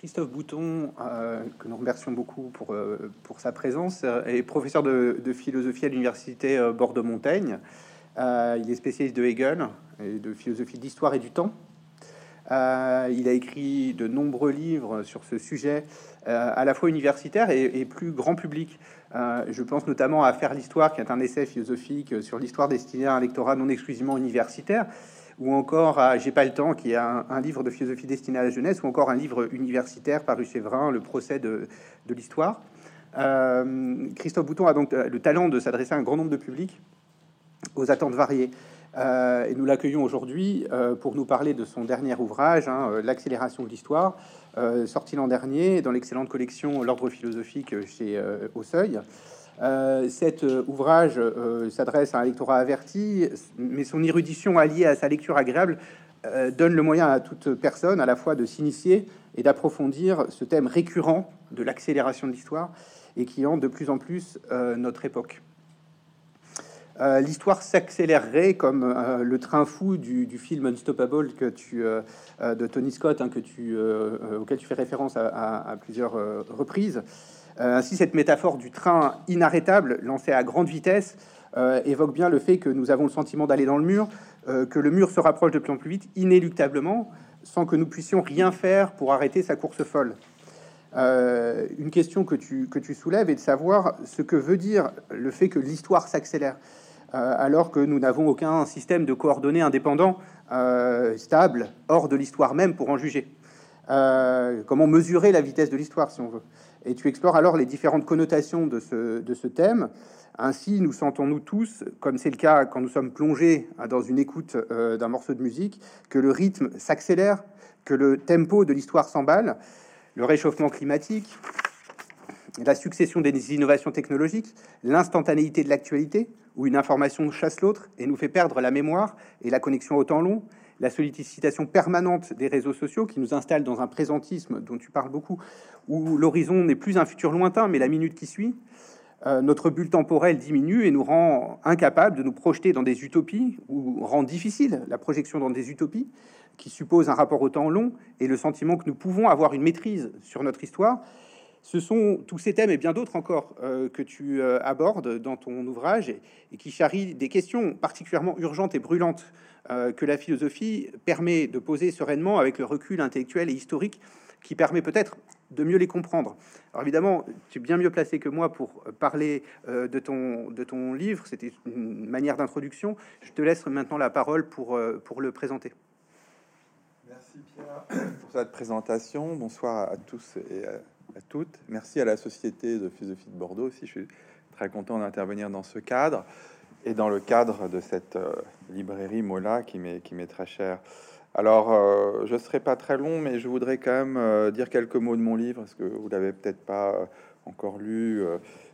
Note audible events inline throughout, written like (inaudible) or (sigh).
Christophe Bouton, euh, que nous remercions beaucoup pour, euh, sa présence, euh, est professeur de, philosophie à l'université Bordeaux-Montaigne. il est spécialiste de Hegel et de philosophie d'histoire et du temps. il a écrit de nombreux livres sur ce sujet, à la fois universitaire et, et plus grand public. je pense notamment à Faire l'histoire, qui est un essai philosophique sur l'histoire destinée à un lectorat non exclusivement universitaire ou encore à J'ai pas le temps, qui est un, livre de philosophie destiné à la jeunesse, ou encore un livre universitaire paru chez Vrin, Le procès de, l'histoire. Euh, Christophe Bouton a donc le talent de s'adresser à un grand nombre de publics aux attentes variées. Euh, et nous l'accueillons aujourd'hui euh, pour nous parler de son dernier ouvrage, hein, L'accélération de l'histoire, sorti l'an dernier dans l'excellente collection L'ordre philosophique chez Au Seuil. Euh, cet euh, ouvrage euh, s'adresse à un lectorat averti, mais son érudition alliée à sa lecture agréable donne le moyen à toute personne à la fois de s'initier et d'approfondir ce thème récurrent de l'accélération de l'histoire et qui hante de plus en plus notre époque. l'histoire s'accélérerait comme le train fou du, film Unstoppable que tu, de Tony Scott, hein, que tu, auquel tu fais référence à plusieurs reprises. Euh, ainsi, cette métaphore du train inarrêtable lancé à grande vitesse euh, évoque bien le fait que nous avons le sentiment d'aller dans le mur, euh, que le mur se rapproche de plus en plus vite, inéluctablement, sans que nous puissions rien faire pour arrêter sa course folle. une question que tu, que tu soulèves est de savoir ce que veut dire le fait que l'histoire s'accélère, alors que nous n'avons aucun système de coordonnées indépendant, stable, hors de l'histoire même pour en juger. comment mesurer la vitesse de l'histoire, si on veut? Et tu explores alors les différentes connotations de ce, de ce thème. Ainsi, nous sentons-nous tous, comme c'est le cas quand nous sommes plongés dans une écoute euh, d'un morceau de musique, que le rythme s'accélère, que le tempo de l'histoire s'emballe, le réchauffement climatique, la succession des innovations technologiques, l'instantanéité de l'actualité, où une information chasse l'autre et nous fait perdre la mémoire et la connexion au temps long, la sollicitation permanente des réseaux sociaux qui nous installe dans un présentisme dont tu parles beaucoup, où l'horizon n'est plus un futur lointain, mais la minute qui suit. Euh, notre bulle temporelle diminue et nous rend incapables de nous projeter dans des utopies, ou rend difficile la projection dans des utopies, qui supposent un rapport au temps long et le sentiment que nous pouvons avoir une maîtrise sur notre histoire. Ce sont tous ces thèmes et bien d'autres encore euh, que tu euh, abordes dans ton ouvrage et, qui charrient des questions particulièrement urgentes et brûlantes euh, que la philosophie permet de poser sereinement avec le recul intellectuel et historique qui permet peut-être de mieux les comprendre. Alors évidemment, tu es bien mieux placé que moi pour parler de, ton, de ton livre. C'était une manière d'introduction. Je te laisse maintenant la parole pour, le présenter. Merci Pierre pour cette présentation. Bonsoir à tous et toutes. Merci à la Société de philosophie de Bordeaux aussi. Je suis très content d'intervenir dans ce cadre et dans le cadre de cette euh, librairie Mola qui m'est très chère. Alors, euh, je serai pas très long, mais je voudrais quand même euh, dire quelques mots de mon livre, parce que vous l'avez peut-être pas encore lu.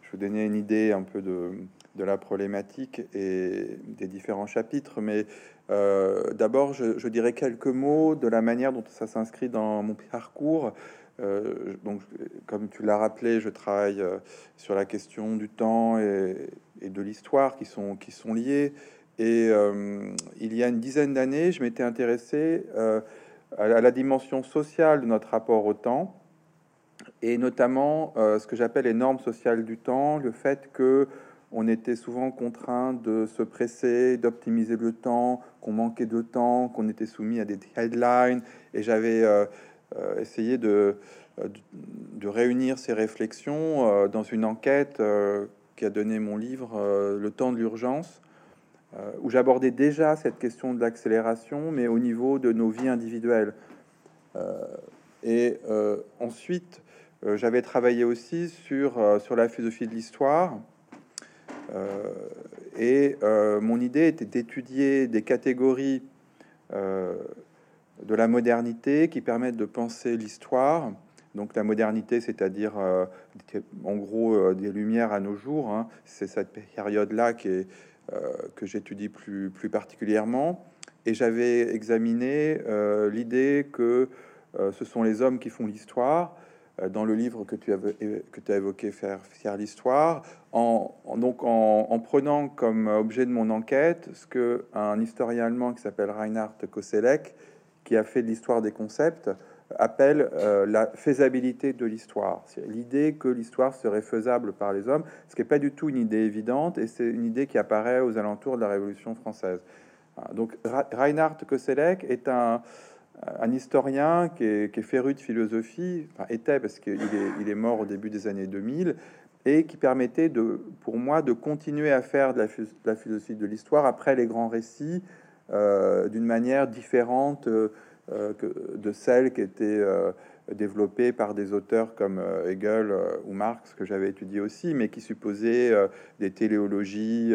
je vous donner une idée un peu de, de la problématique et des différents chapitres, mais d'abord, je, je, dirais quelques mots de la manière dont ça s'inscrit dans mon parcours. Donc, comme tu l'as rappelé, je travaille sur la question du temps et, de l'histoire qui sont, qui sont liées. Et euh, il y a une dizaine d'années, je m'étais intéressé euh, à, la dimension sociale de notre rapport au temps, et notamment euh, ce que j'appelle les normes sociales du temps, le fait que on était souvent contraint de se presser, d'optimiser le temps, qu'on manquait de temps, qu'on était soumis à des deadlines, et j'avais essayé de, de, réunir ces réflexions dans une enquête qui a donné mon livre euh, Le temps de l'urgence, euh, où j'abordais déjà cette question de l'accélération, mais au niveau de nos vies individuelles. Euh, et ensuite, j'avais travaillé aussi sur, sur la philosophie de l'histoire. et mon idée était d'étudier des catégories de la modernité qui permettent de penser l'histoire donc la modernité, c'est-à-dire euh, en gros euh, des lumières à nos jours, hein, c'est cette période-là qui est, euh, que j'étudie plus, particulièrement. Et j'avais examiné l'idée que ce sont les hommes qui font l'histoire. Dans le livre que tu as, évoqué, faire, l'histoire, en, donc en, en, prenant comme objet de mon enquête ce que un historien allemand qui s'appelle Reinhard Koselleck, qui a fait de l'histoire des concepts, appelle la faisabilité de l'histoire. L'idée que l'histoire serait faisable par les hommes, ce qui n'est pas du tout une idée évidente, et c'est une idée qui apparaît aux alentours de la Révolution française. Donc Reinhard Koselleck est un, historien qui est, qui féru de philosophie, enfin, était parce qu'il est, mort au début des années 2000, et qui permettait de, pour moi de continuer à faire de la, de la philosophie de l'histoire après les grands récits euh, d'une manière différente euh, que de celle qui était euh, développée par des auteurs comme euh, Hegel euh, ou Marx, que j'avais étudié aussi, mais qui supposait euh, des téléologies,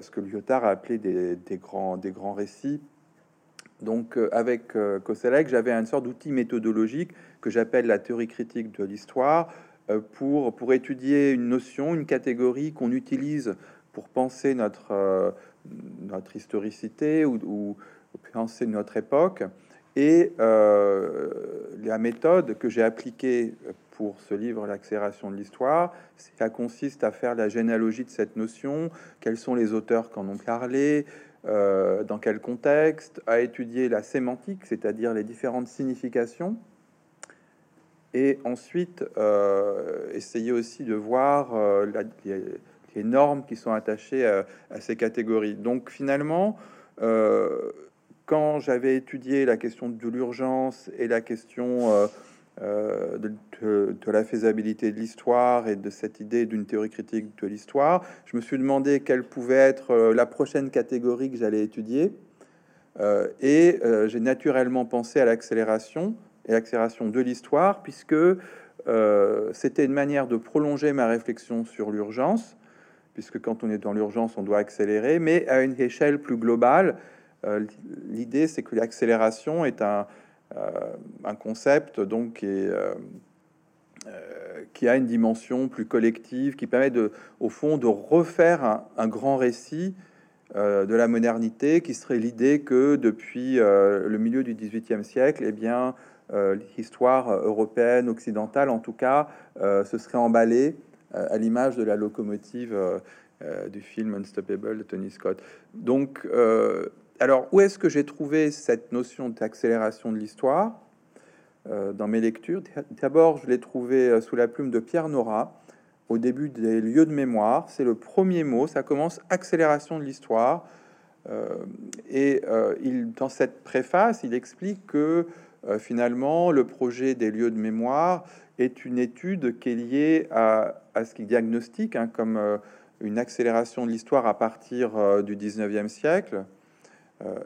ce que Lyotard a appelé des, des, grands, des grands récits. Donc, avec Koselleck, j'avais une sorte d'outil méthodologique que j'appelle la théorie critique de l'histoire, euh, pour, pour étudier une notion, une catégorie qu'on utilise pour penser notre, euh, notre historicité ou, penser notre époque. Et euh, la méthode que j'ai appliquée pour ce livre, L'accélération de l'histoire, ça consiste à faire la généalogie de cette notion, quels sont les auteurs qui en ont parlé, euh, dans quel contexte, à étudier la sémantique, c'est-à-dire les différentes significations et ensuite euh, essayer aussi de voir la, normes qui sont attachées à, ces catégories. Donc finalement, euh, quand j'avais étudié la question de l'urgence et la question euh, euh, de, de, la faisabilité de l'histoire et de cette idée d'une théorie critique de l'histoire, je me suis demandé quelle pouvait être la prochaine catégorie que j'allais étudier. et j'ai naturellement pensé à l'accélération et l'accélération de l'histoire, puisque c'était une manière de prolonger ma réflexion sur l'urgence, puisque quand on est dans l'urgence, on doit accélérer, mais à une échelle plus globale. Euh, L'idée, c'est que l'accélération est un, euh, concept donc euh, qui, a une dimension plus collective, qui permet de, au fond de refaire un, grand récit de la modernité, qui serait l'idée que depuis le milieu du XVIIIe siècle, eh bien, l'histoire européenne, occidentale, en tout cas, se serait emballée à l'image de la locomotive du film Unstoppable de Tony Scott. Donc, alors, où est-ce que j'ai trouvé cette notion d'accélération de l'histoire dans mes lectures? D'abord, je l'ai trouvé sous la plume de Pierre Nora, au début des lieux de mémoire. C'est le premier mot, ça commence accélération de l'histoire. Euh, et euh, il, dans cette préface, il explique que euh, finalement, le projet des lieux de mémoire est une étude qui est liée à, ce qu'il diagnostique hein, comme euh, une accélération de l'histoire à partir euh, du 19e siècle,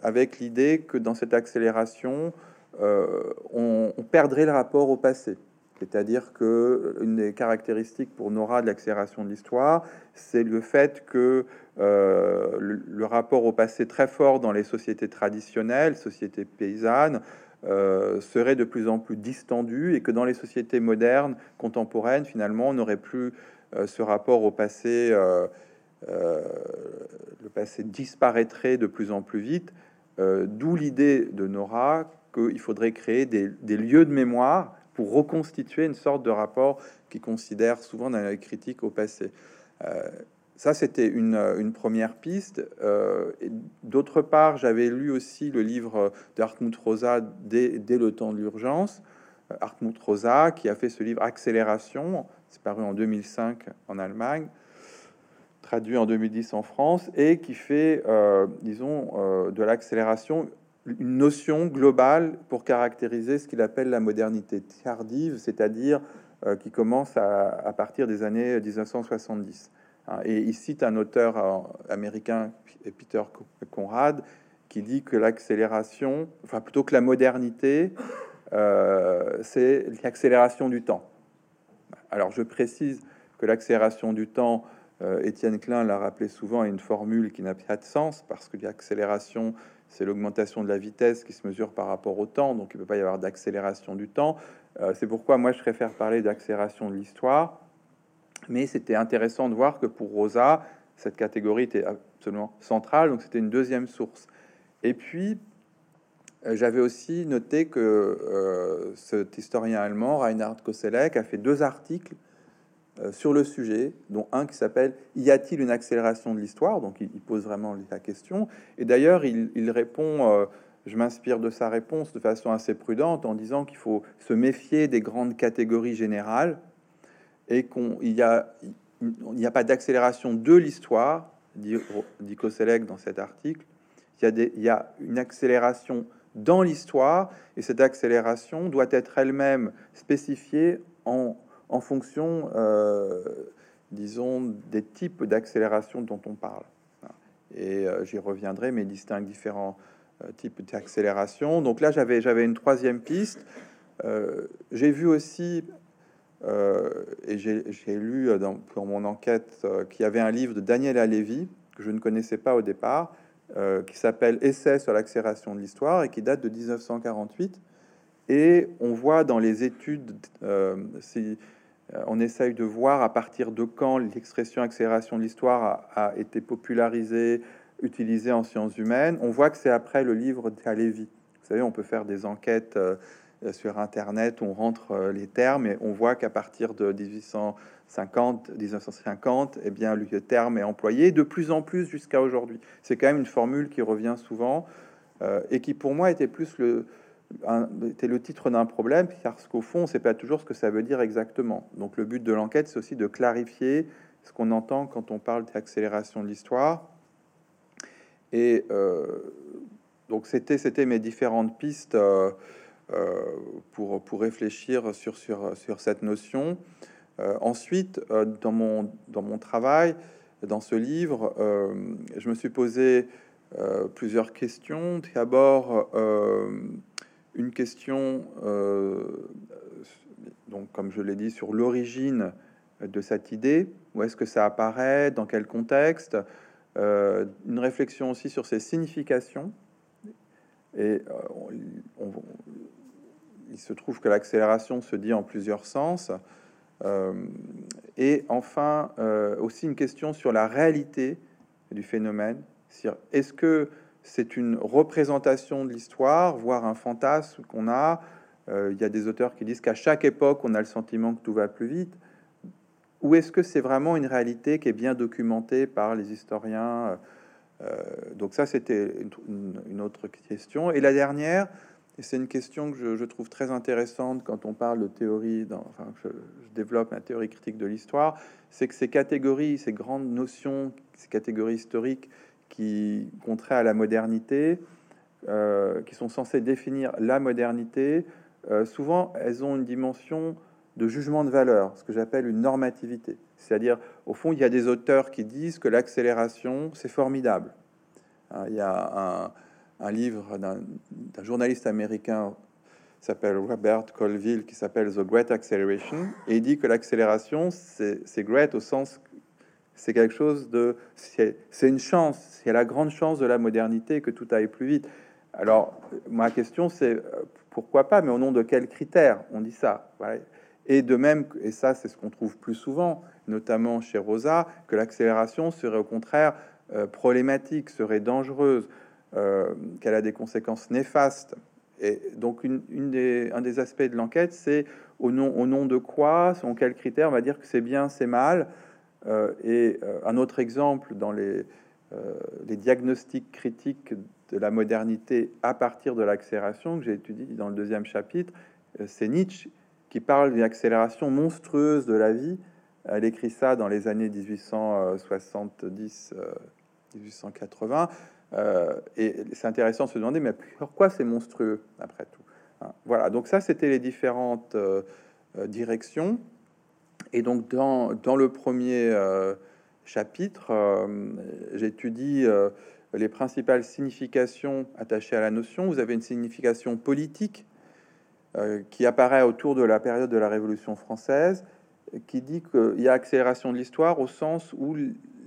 avec l'idée que dans cette accélération, on, perdrait le rapport au passé. C'est-à-dire que une des caractéristiques pour Nora de l'accélération de l'histoire, c'est le fait que euh, le, le, rapport au passé très fort dans les sociétés traditionnelles, sociétés paysannes, euh, serait de plus en plus distendu et que dans les sociétés modernes, contemporaines, finalement, on n'aurait plus euh, ce rapport au passé. Euh, le passé disparaîtrait de plus en plus vite, d'où l'idée de Nora qu'il faudrait créer des, des, lieux de mémoire pour reconstituer une sorte de rapport qui considère souvent dans la critique au passé. Ça, c'était une, une, première piste. Euh, D'autre part, j'avais lu aussi le livre d'Hartmut Rosa dès, le temps de l'urgence. Euh, Hartmut Rosa, qui a fait ce livre Accélération, c'est paru en 2005 en Allemagne, traduit en 2010 en France, et qui fait, euh, disons, euh, de l'accélération une notion globale pour caractériser ce qu'il appelle la modernité tardive, c'est-à-dire euh, qui commence à partir des années 1970. Hein, et il cite un auteur euh, américain, Peter Conrad, qui dit que l'accélération, enfin plutôt que la modernité, euh, c'est l'accélération du temps. Alors je précise que l'accélération du temps, euh, Étienne Klein l'a rappelé souvent, est une formule qui n'a pas de sens parce que l'accélération, c'est l'augmentation de la vitesse qui se mesure par rapport au temps, donc il ne peut pas y avoir d'accélération du temps. C'est pourquoi moi je préfère parler d'accélération de l'histoire mais c'était intéressant de voir que pour Rosa, cette catégorie était absolument centrale, donc c'était une deuxième source. Et puis, euh, j'avais aussi noté que euh, cet historien allemand, Reinhard Koselleck, a fait deux articles euh, sur le sujet, dont un qui s'appelle Y a-t-il une accélération de l'histoire? Donc il, pose vraiment la question. Et d'ailleurs, il, répond je m'inspire de sa réponse de façon assez prudente en disant qu'il faut se méfier des grandes catégories générales et qu'il n'y a, a pas d'accélération de l'histoire, dit, dit dans cet article. Il y, a des, il une accélération dans l'histoire et cette accélération doit être elle-même spécifiée en, fonction, euh, disons, des types d'accélération dont on parle. Et euh, j'y reviendrai, mais distingue différents euh, type d'accélération. Donc là, j'avais j'avais une troisième piste. J'ai vu aussi et j'ai lu dans, pour mon enquête qu'il y avait un livre de Daniel Alévi que je ne connaissais pas au départ, qui s'appelle Essai sur l'accélération de l'histoire et qui date de 1948. Et on voit dans les études, si on essaye de voir à partir de quand l'expression accélération de l'histoire a, été popularisée, utilisé en sciences humaines. On voit que c'est après le livre d'Alévi. Vous savez, on peut faire des enquêtes euh, sur Internet, on rentre euh, les termes et on voit qu'à partir de 1850, 1950, eh bien, le terme est employé de plus en plus jusqu'à aujourd'hui. C'est quand même une formule qui revient souvent euh, et qui, pour moi, était plus le, était le titre d'un problème, parce qu'au fond, on ne sait pas toujours ce que ça veut dire exactement. Donc, le but de l'enquête, c'est aussi de clarifier ce qu'on entend quand on parle d'accélération de l'histoire et euh, donc c'était mes différentes pistes euh, euh, pour pour réfléchir sur sur sur cette notion. ensuite, dans mon dans mon travail, dans ce livre, je me suis posé plusieurs questions. D'abord, une question, donc comme je l'ai dit, sur l'origine de cette idée. Où est-ce que ça apparaît? Dans quel contexte? Euh, une réflexion aussi sur ses significations. Et euh, il se trouve que l'accélération se dit en plusieurs sens. Euh, et enfin, aussi une question sur la réalité du phénomène. Est-ce que c'est une représentation de l'histoire, voire un fantasme qu'on a? Il y a des auteurs qui disent qu'à chaque époque, on a le sentiment que tout va plus vite ou est-ce que c'est vraiment une réalité qui est bien documentée par les historiens? Euh, Donc ça, c'était une, autre question. Et la dernière, c'est une question que je, trouve très intéressante quand on parle de théorie, dans, enfin, je, développe ma théorie critique de l'histoire, c'est que ces catégories, ces grandes notions, ces catégories historiques qui contraient à la modernité, euh, qui sont censées définir la modernité, euh, souvent elles ont une dimension de jugement de valeur, ce que j'appelle une normativité. C'est-à-dire, au fond, il y a des auteurs qui disent que l'accélération, c'est formidable. Hein, il y a un, livre d'un journaliste américain s'appelle Robert Colville, qui s'appelle The Great Acceleration, et il dit que l'accélération, c'est great au sens c'est quelque chose de c'est une chance, c'est la grande chance de la modernité que tout aille plus vite. Alors ma question c'est euh, pourquoi pas, mais au nom de quels critères on dit ça et de même, et ça c'est ce qu'on trouve plus souvent, notamment chez Rosa, que l'accélération serait au contraire euh, problématique, serait dangereuse, qu'elle a des conséquences néfastes. Et donc une, des, un des aspects de l'enquête, c'est au nom, de quoi, selon quels critères, on va dire que c'est bien, c'est mal. Euh, et un autre exemple dans les, les diagnostics critiques de la modernité à partir de l'accélération que j'ai étudié dans le deuxième chapitre, c'est Nietzsche qui parle d'une accélération monstrueuse de la vie. Elle écrit ça dans les années 1870, 1880. Euh, euh, et c'est intéressant de se demander, mais pourquoi c'est monstrueux après tout hein Voilà, donc ça, c'était les différentes euh, directions. Et donc, dans, dans le premier chapitre, j'étudie les principales significations attachées à la notion. Vous avez une signification politique euh, qui apparaît autour de la période de la Révolution française, qui dit qu'il y a accélération de l'histoire au sens où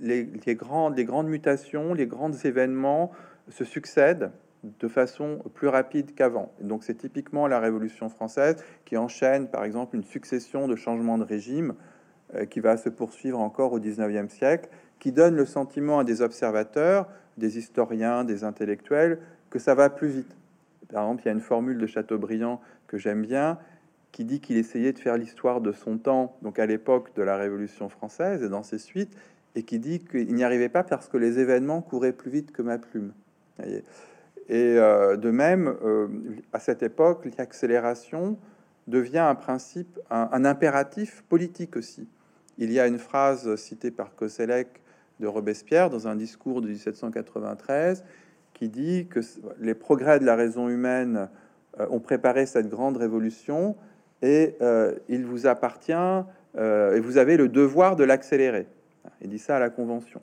les, grandes, mutations, les grands événements se succèdent de façon plus rapide qu'avant. Donc c'est typiquement la Révolution française qui enchaîne par exemple une succession de changements de régime euh, qui va se poursuivre encore au 19e siècle, qui donne le sentiment à des observateurs, des historiens, des intellectuels, que ça va plus vite. Par exemple, il y a une formule de Chateaubriand que j'aime bien, qui dit qu'il essayait de faire l'histoire de son temps, donc à l'époque de la Révolution française et dans ses suites, et qui dit qu'il n'y arrivait pas parce que les événements couraient plus vite que ma plume. Et euh, de même, euh, à cette époque, l'accélération devient un principe, un, impératif politique aussi. Il y a une phrase citée par Koselleck de Robespierre dans un discours de 1793 qui dit que les progrès de la raison humaine euh, ont préparé cette grande révolution et il vous appartient et vous avez le devoir de l'accélérer. Il dit ça à la Convention.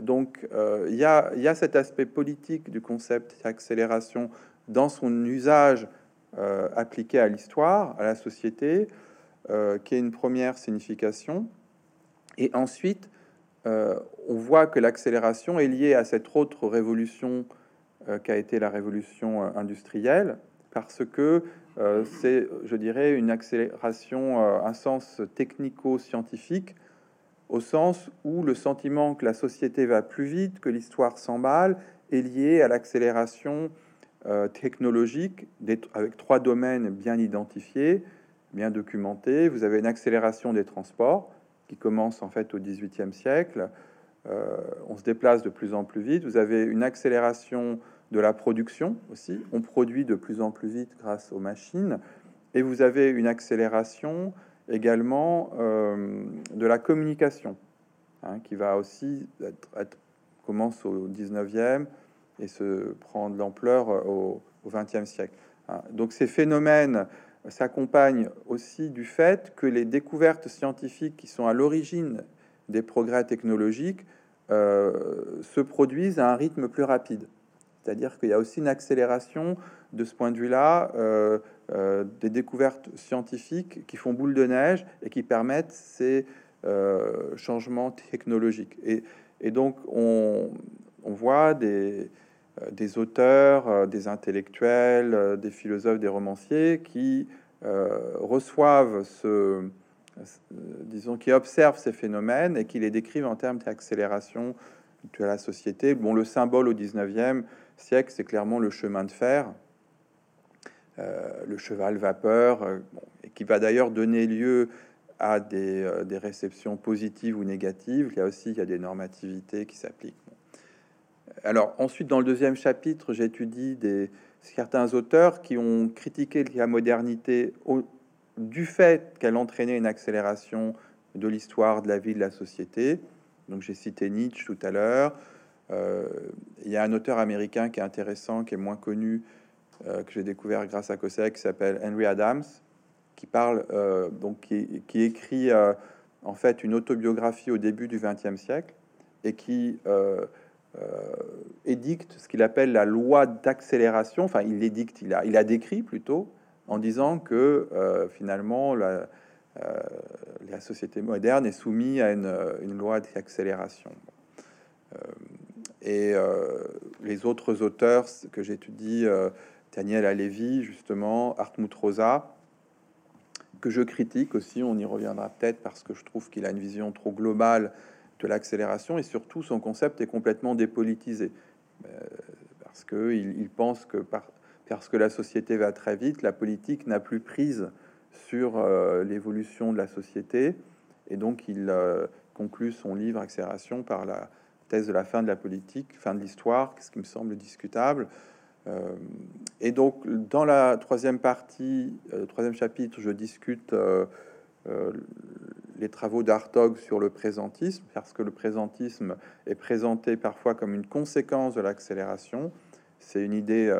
Donc, euh, il y, a cet aspect politique du concept d'accélération dans son usage euh, appliqué à l'histoire, à la société, euh, qui est une première signification. Et ensuite, on voit que l'accélération est liée à cette autre révolution qu'a été la révolution industrielle, parce que c'est, je dirais, une accélération, un sens technico-scientifique au sens où le sentiment que la société va plus vite, que l'histoire s'emballe, est lié à l'accélération euh, technologique avec trois domaines bien identifiés, bien documentés. Vous avez une accélération des transports qui commence en fait au XVIIIe siècle. Euh, on se déplace de plus en plus vite. Vous avez une accélération de la production aussi. On produit de plus en plus vite grâce aux machines. Et vous avez une accélération également euh, de la communication, hein, qui va aussi être, commence au 19e et se prendre l'ampleur au, au 20e siècle. Hein. Donc ces phénomènes s'accompagnent aussi du fait que les découvertes scientifiques qui sont à l'origine des progrès technologiques euh, se produisent à un rythme plus rapide. C'est-à-dire qu'il y a aussi une accélération de ce point de vue-là euh, euh, des découvertes scientifiques qui font boule de neige et qui permettent ces euh, changements technologiques. Et, donc, on, voit des, euh, auteurs, des intellectuels, des philosophes, des romanciers qui reçoivent ce, disons, qui observent ces phénomènes et qui les décrivent en termes d'accélération de la société. Bon, le symbole au 19e siècle, c'est clairement le chemin de fer le cheval vapeur, euh, et qui va d'ailleurs donner lieu à euh, des, réceptions positives ou négatives. Il y a aussi il y a des normativités qui s'appliquent. Alors ensuite, dans le deuxième chapitre, j'étudie des certains auteurs qui ont critiqué la modernité au, du fait qu'elle entraînait une accélération de l'histoire, de la vie, de la société. Donc j'ai cité Nietzsche tout à l'heure. il y a un auteur américain qui est intéressant, qui est moins connu, euh, que j'ai découvert grâce à Cossack, qui s'appelle Henry Adams, qui parle euh, donc qui, écrit euh, en fait une autobiographie au début du XXe siècle et qui édicte ce qu'il appelle la loi d'accélération. Enfin, il l'édicte, il a, il a décrit plutôt en disant que finalement la, société moderne est soumise à une, une loi d'accélération. et les autres auteurs que j'étudie Daniel Alevi, justement, Hartmut Rosa, que je critique aussi, on y reviendra peut-être parce que je trouve qu'il a une vision trop globale de l'accélération et surtout son concept est complètement dépolitisé. Euh, parce qu'il il pense que parce que la société va très vite, la politique n'a plus prise sur euh, l'évolution de la société et donc il euh, conclut son livre Accélération par la thèse de la fin de la politique, fin de l'histoire, ce qui me semble discutable. Euh, et donc, dans la troisième partie, euh, troisième chapitre, je discute euh, les travaux d'Artog sur le présentisme, parce que le présentisme est présenté parfois comme une conséquence de l'accélération. C'est une idée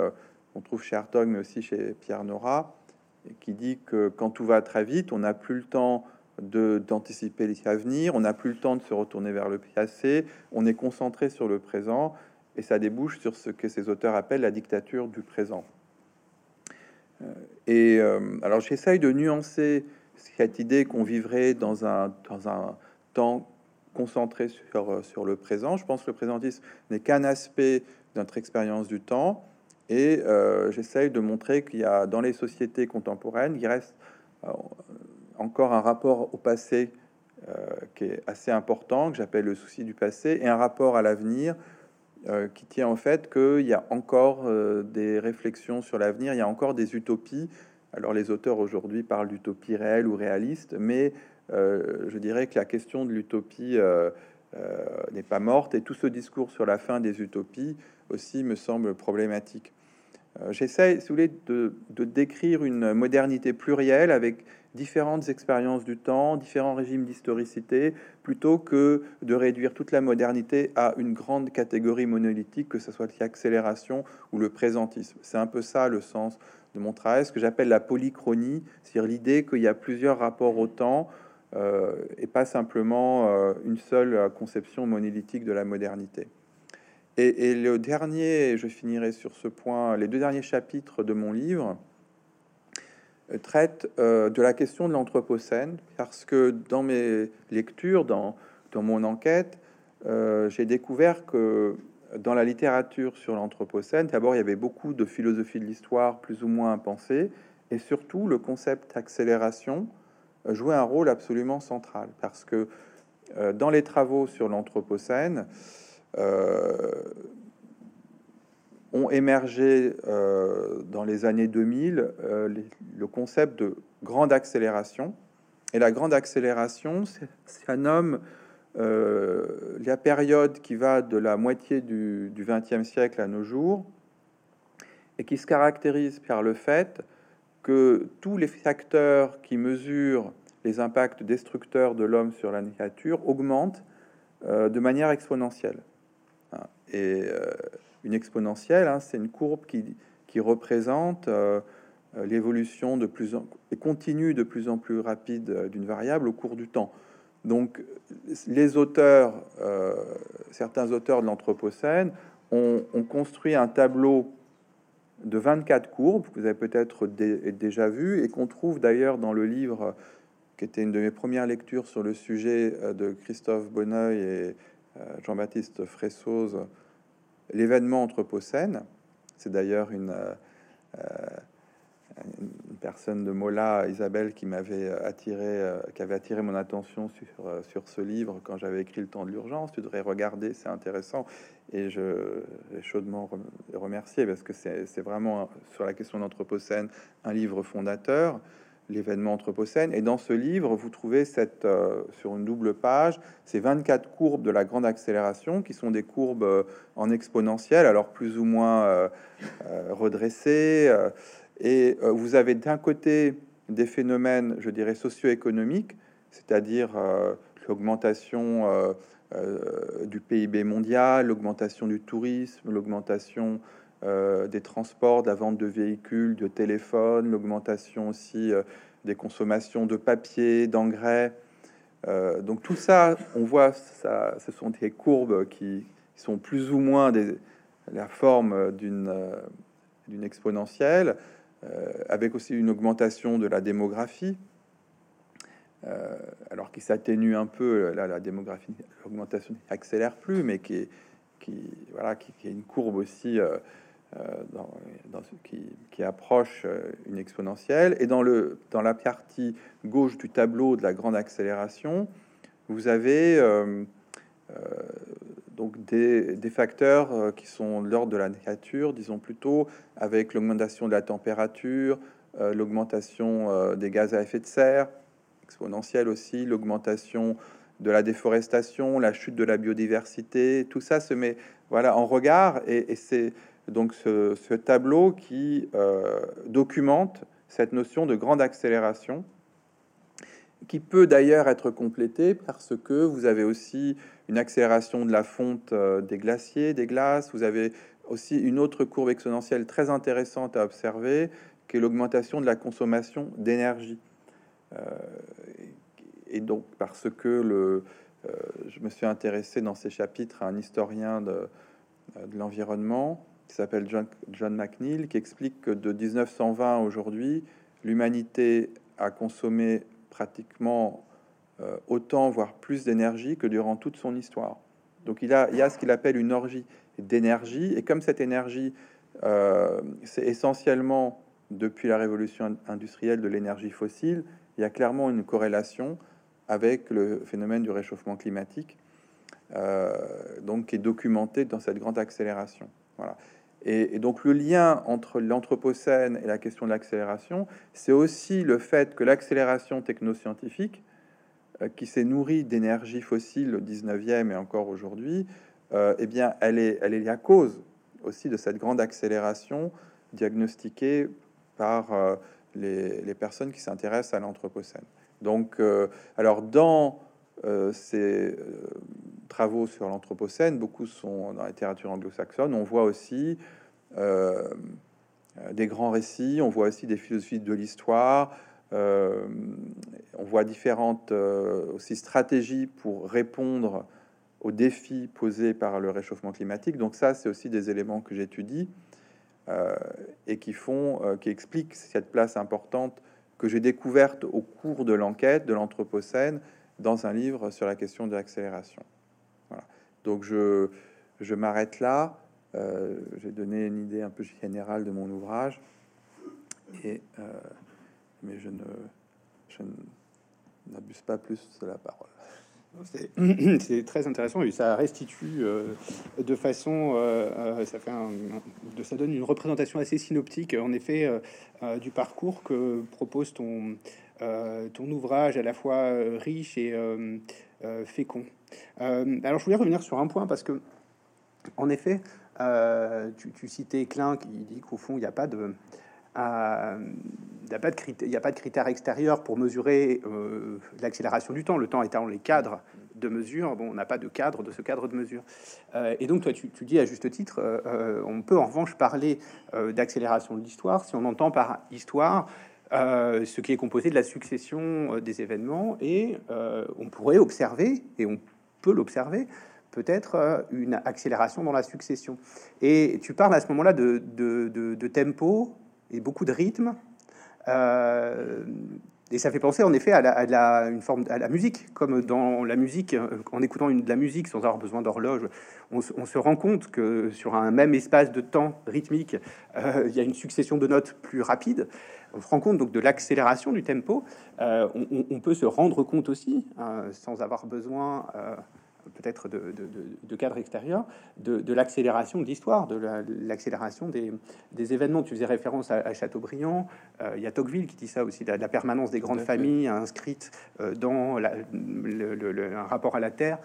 qu'on trouve chez Hartog, mais aussi chez Pierre Nora, qui dit que quand tout va très vite, on n'a plus le temps d'anticiper les avenirs, on n'a plus le temps de se retourner vers le passé, on est concentré sur le présent, et ça débouche sur ce que ces auteurs appellent la dictature du présent. Euh, et euh, alors j'essaye de nuancer cette idée qu'on vivrait dans un, temps concentré sur, euh, sur le présent. Je pense que le présentisme n'est qu'un aspect de notre expérience du temps. Et j'essaye de montrer qu'il y a dans les sociétés contemporaines, il reste encore un rapport au passé qui est assez important, que j'appelle le souci du passé, et un rapport à l'avenir euh, qui tient en fait qu'il y a encore euh, des réflexions sur l'avenir, il y a encore des utopies. Alors les auteurs aujourd'hui parlent d'utopie réelle ou réaliste, mais euh, je dirais que la question de l'utopie n'est pas morte et tout ce discours sur la fin des utopies aussi me semble problématique. J'essaie, si vous voulez, de, décrire une modernité plurielle avec différentes expériences du temps, différents régimes d'historicité, plutôt que de réduire toute la modernité à une grande catégorie monolithique, que ce soit l'accélération ou le présentisme. C'est un peu ça le sens de mon travail, ce que j'appelle la polychronie, c'est-à-dire l'idée qu'il y a plusieurs rapports au temps euh, et pas simplement euh, une seule conception monolithique de la modernité. Et, le dernier, je finirai sur ce point, les deux derniers chapitres de mon livre euh, traitent euh, de la question de l'Anthropocène, parce que dans mes lectures, dans, dans mon enquête, euh, j'ai découvert que dans la littérature sur l'Anthropocène, d'abord, il y avait beaucoup de philosophie de l'histoire plus ou moins pensée, et surtout, le concept accélération jouait un rôle absolument central, parce que dans les travaux sur l'Anthropocène, ont émergé euh, dans les années 2000 euh, le concept de grande accélération. Et la grande accélération, ça nomme la période qui va de la moitié du XXe siècle à nos jours et qui se caractérise par le fait que tous les facteurs qui mesurent les impacts destructeurs de l'homme sur la nature augmentent de manière exponentielle. Et euh, une exponentielle, hein, c'est une courbe qui, qui représente euh, euh, l'évolution de plus en et continue de plus en plus rapide d'une variable au cours du temps. Donc, les auteurs, certains auteurs de l'Anthropocène, ont, construit un tableau de 24 courbes que vous avez peut-être déjà vu et qu'on trouve d'ailleurs dans le livre qui était une de mes premières lectures sur le sujet de Christophe Bonneuil et Jean-Baptiste Fressoz l'événement Anthropocène. C'est d'ailleurs une, euh, euh, une, personne de Mola, Isabelle, qui m'avait attiré, euh, qui avait attiré mon attention sur, sur ce livre quand j'avais écrit Le temps de l'urgence. Tu devrais regarder, c'est intéressant. Et je l'ai chaudement remercié parce que c'est vraiment sur la question de l'Anthropocène un livre fondateur l'événement Anthropocène. Et dans ce livre, vous trouvez cette, euh, sur une double page ces 24 courbes de la grande accélération, qui sont des courbes euh, en exponentielle, alors plus ou moins euh, redressées. et vous avez d'un côté des phénomènes, je dirais, socio-économiques, c'est-à-dire l'augmentation du PIB mondial, l'augmentation du tourisme, l'augmentation euh, des transports, de la vente de véhicules, de téléphones, l'augmentation aussi euh, des consommations de papier, d'engrais. Euh, donc tout ça, on voit, ça, ce sont des courbes qui sont plus ou moins la forme d'une d'une exponentielle, avec aussi une augmentation de la démographie. alors qui s'atténue un peu, là, la démographie, l'augmentation accélère plus, mais qui, qui, voilà, qui, est une courbe aussi dans, ce qui, qui, approche euh, une exponentielle. Et dans, le, dans la partie gauche du tableau de la grande accélération, vous avez euh, donc des, facteurs qui sont de l'ordre de la nature, disons plutôt, avec l'augmentation de la température, l'augmentation des gaz à effet de serre, exponentielle aussi, l'augmentation de la déforestation, la chute de la biodiversité, tout ça se met voilà en regard et c'est donc ce, tableau qui euh, documente cette notion de grande accélération, qui peut d'ailleurs être complété parce que vous avez aussi une accélération de la fonte euh, des glaciers, des glaces, vous avez aussi une autre courbe exponentielle très intéressante à observer, qui est l'augmentation de la consommation d'énergie. Euh, et donc parce que je me suis intéressé dans ces chapitres à un historien de l'environnement, qui s'appelle John, John McNeil, qui explique que de 1920 aujourd'hui, l'humanité a consommé pratiquement euh, autant, voire plus d'énergie que durant toute son histoire. Donc il, a, y a ce qu'il appelle une orgie d'énergie, et comme cette énergie, euh, c'est essentiellement depuis la révolution industrielle de l'énergie fossile, il y a clairement une corrélation avec le phénomène du réchauffement climatique, euh, donc qui est documenté dans cette grande accélération. Voilà. Et, donc le lien entre l'anthropocène et la question de l'accélération, c'est aussi le fait que l'accélération technoscientifique, euh, qui s'est nourrie d'énergie fossile au 19e et encore aujourd'hui, euh, eh bien, elle est, elle est la cause aussi de cette grande accélération diagnostiquée par les, personnes qui s'intéressent à l'Anthropocène. Donc, alors dans ces travaux sur l'Anthropocène, beaucoup sont dans la littérature anglo-saxonne, on voit aussi des grands récits, on voit aussi des philosophies de l'histoire, euh, on voit différentes euh, aussi stratégies pour répondre aux défis posés par le réchauffement climatique. Donc ça, c'est aussi des éléments que j'étudie euh, et qui font, qui expliquent cette place importante que j'ai découverte au cours de l'enquête de l'Anthropocène dans un livre sur la question de l'accélération. Donc je, je m'arrête là. j'ai donné une idée un peu générale de mon ouvrage et mais je ne, je n'abuse pas plus de la parole. (clears throat) C'est très intéressant et ça restitue euh, de façon, euh, euh, ça fait un, ça donne une représentation assez synoptique, en effet, du parcours que propose ton ton ouvrage à la fois riche et fécond. alors je voulais revenir sur un point parce que, en effet, tu, tu, citais Klein qui dit qu'au fond il n'y a pas de critères, extérieurs pour mesurer euh, l'accélération du temps, le temps étant les cadres de mesure. Bon, on n'a pas de cadre de ce cadre de mesure. Euh, et donc, toi, tu, dis à juste titre, euh, on peut en revanche parler d'accélération de l'histoire si on entend par histoire ce qui est composé de la succession des événements. Et on pourrait observer, et on peut l'observer, peut-être une accélération dans la succession. Et tu parles à ce moment-là de, tempo, et beaucoup de rythme. Euh, et ça fait penser en effet à, la, une forme à la musique, comme dans la musique, en écoutant de la musique sans avoir besoin d'horloge, on, se rend compte que sur un même espace de temps rythmique, euh, il y a une succession de notes plus rapide. On se rend compte donc de l'accélération du tempo. Euh, on, peut se rendre compte aussi, sans avoir besoin peut-être de, de, cadre extérieur, de, l'accélération de l'histoire, de l'accélération des, événements. Tu faisais référence à, Chateaubriand, euh, il y a Tocqueville qui dit ça aussi, la, la permanence des grandes familles inscrites euh, dans le, un rapport à la terre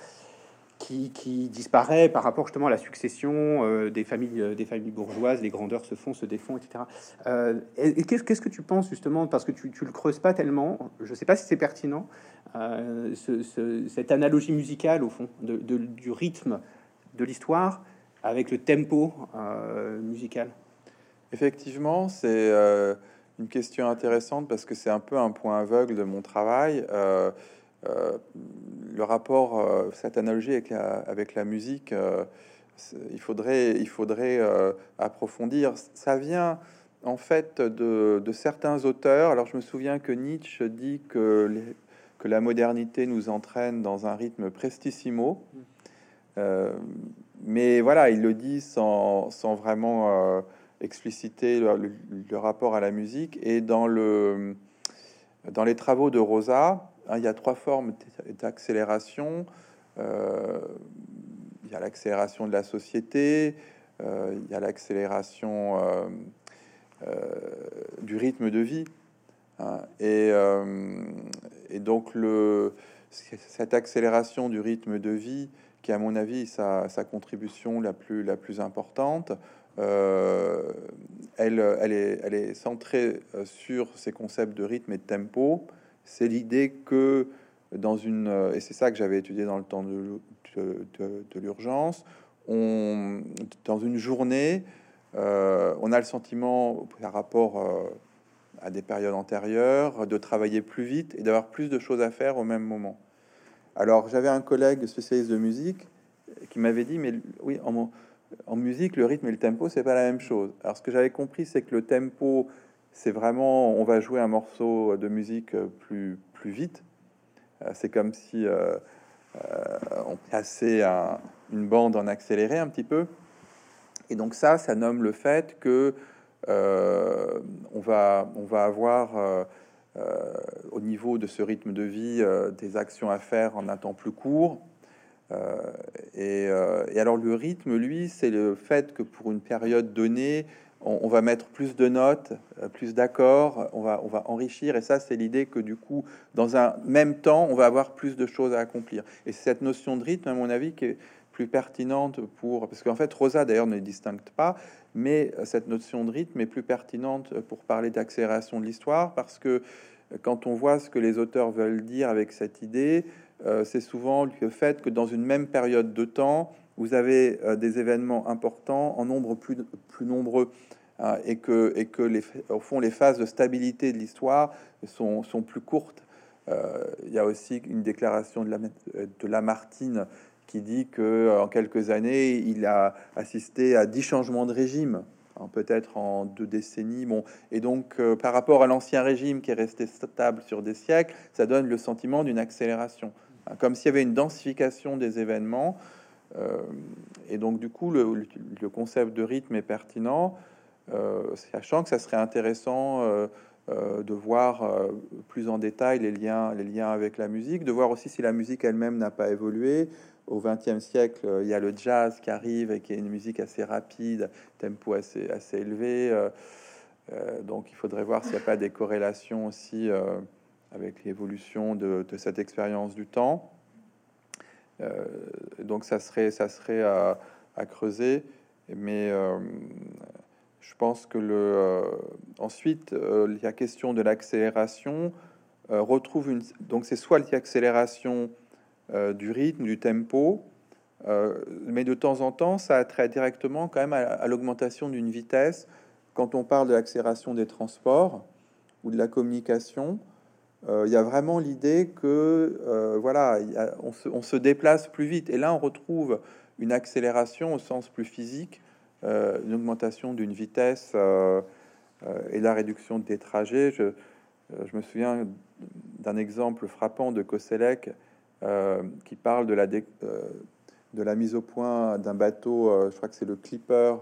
qui, disparaît par rapport justement à la succession euh, des familles euh, des familles bourgeoises, les grandeurs se font, se défont, etc. Euh, et, qu'est-ce, qu'est-ce que tu penses justement parce que tu, tu le creuses pas tellement, je sais pas si c'est pertinent cette analogie musicale au fond du rythme de l'histoire avec le tempo musical? Effectivement, c'est une question intéressante parce que c'est un peu un point aveugle de mon travail. Euh, le rapport, euh, cette analogie avec la, avec la musique, euh, il faudrait, il faudrait approfondir. Ça vient en fait de, de, certains auteurs. Alors je me souviens que Nietzsche dit que, que la modernité nous entraîne dans un rythme prestissimo. mais voilà, il le dit sans, sans vraiment expliciter le, le, rapport à la musique. Et dans, le, dans les travaux de Rosa, il y a trois formes d'accélération. Euh, il y a l'accélération de la société, euh, il y a l'accélération euh, du rythme de vie. Hein. et, donc, cette accélération du rythme de vie, qui à mon avis sa, contribution la plus, importante, elle, est, elle, est, centrée sur ces concepts de rythme et de tempo c'est l'idée que dans une, et c'est ça que j'avais étudié dans le temps de, l'urgence, on, dans une journée, euh, on a le sentiment, par rapport euh, à des périodes antérieures, de travailler plus vite et d'avoir plus de choses à faire au même moment. Alors j'avais un collègue spécialiste de musique qui m'avait dit, mais oui, en, en musique, le rythme et le tempo, c'est pas la même chose. Alors ce que j'avais compris, c'est que le tempo, c'est vraiment, on va jouer un morceau de musique plus, plus vite. Euh, c'est comme si euh, euh, on passait une bande en accéléré un petit peu. Et donc ça, ça nomme le fait que on, va, on va avoir au niveau de ce rythme de vie des actions à faire en un temps plus court. et, alors le rythme, lui, c'est le fait que pour une période donnée, on, va mettre plus de notes, euh, plus d'accords, on va, on va enrichir. Et ça, c'est l'idée que du coup, dans un même temps, on va avoir plus de choses à accomplir. Et cette notion de rythme, à mon avis, qui est plus pertinente pour parce qu'en fait Rosa d'ailleurs ne distingue pas, mais cette notion de rythme est plus pertinente pour parler d'accélération de l'histoire parce que quand on voit ce que les auteurs veulent dire avec cette idée, euh, c'est souvent le fait que dans une même période de temps, vous avez euh, des événements importants en nombre plus, nombreux hein, et que, et que les, au fond, les phases de stabilité de l'histoire sont, sont, plus courtes. Euh, il y a aussi une déclaration de, la, de Lamartine qui dit que en quelques années, il a assisté à dix changements de régime Hein, peut-être en deux décennies. Bon, et donc euh, par rapport à l'ancien régime qui est resté stable sur des siècles, ça donne le sentiment d'une accélération, hein, comme s'il y avait une densification des événements. Euh, et donc du coup, le, concept de rythme est pertinent, euh, sachant que ça serait intéressant de voir plus en détail les liens, les liens avec la musique, de voir aussi si la musique elle-même n'a pas évolué, au XXe siècle, euh, il y a le jazz qui arrive et qui est une musique assez rapide, tempo assez, élevé. Euh, euh, donc il faudrait voir s'il n'y a pas des corrélations aussi avec l'évolution de, cette expérience du temps. Donc ça serait, ça serait à, creuser. Mais je pense que le, ensuite, la question de l'accélération retrouve une... Donc c'est soit l'accélération euh, du rythme, du tempo, euh, mais de temps en temps, ça a trait directement quand même à, l'augmentation d'une vitesse. Quand on parle de l'accélération des transports ou de la communication, euh, il y a vraiment l'idée que voilà, on, se, déplace plus vite. Et là, on retrouve une accélération au sens plus physique, une augmentation d'une vitesse et la réduction des trajets. Je, me souviens d'un exemple frappant de Koselleck euh, qui parle de la, euh, mise au point d'un bateau, euh, je crois que c'est le Clipper,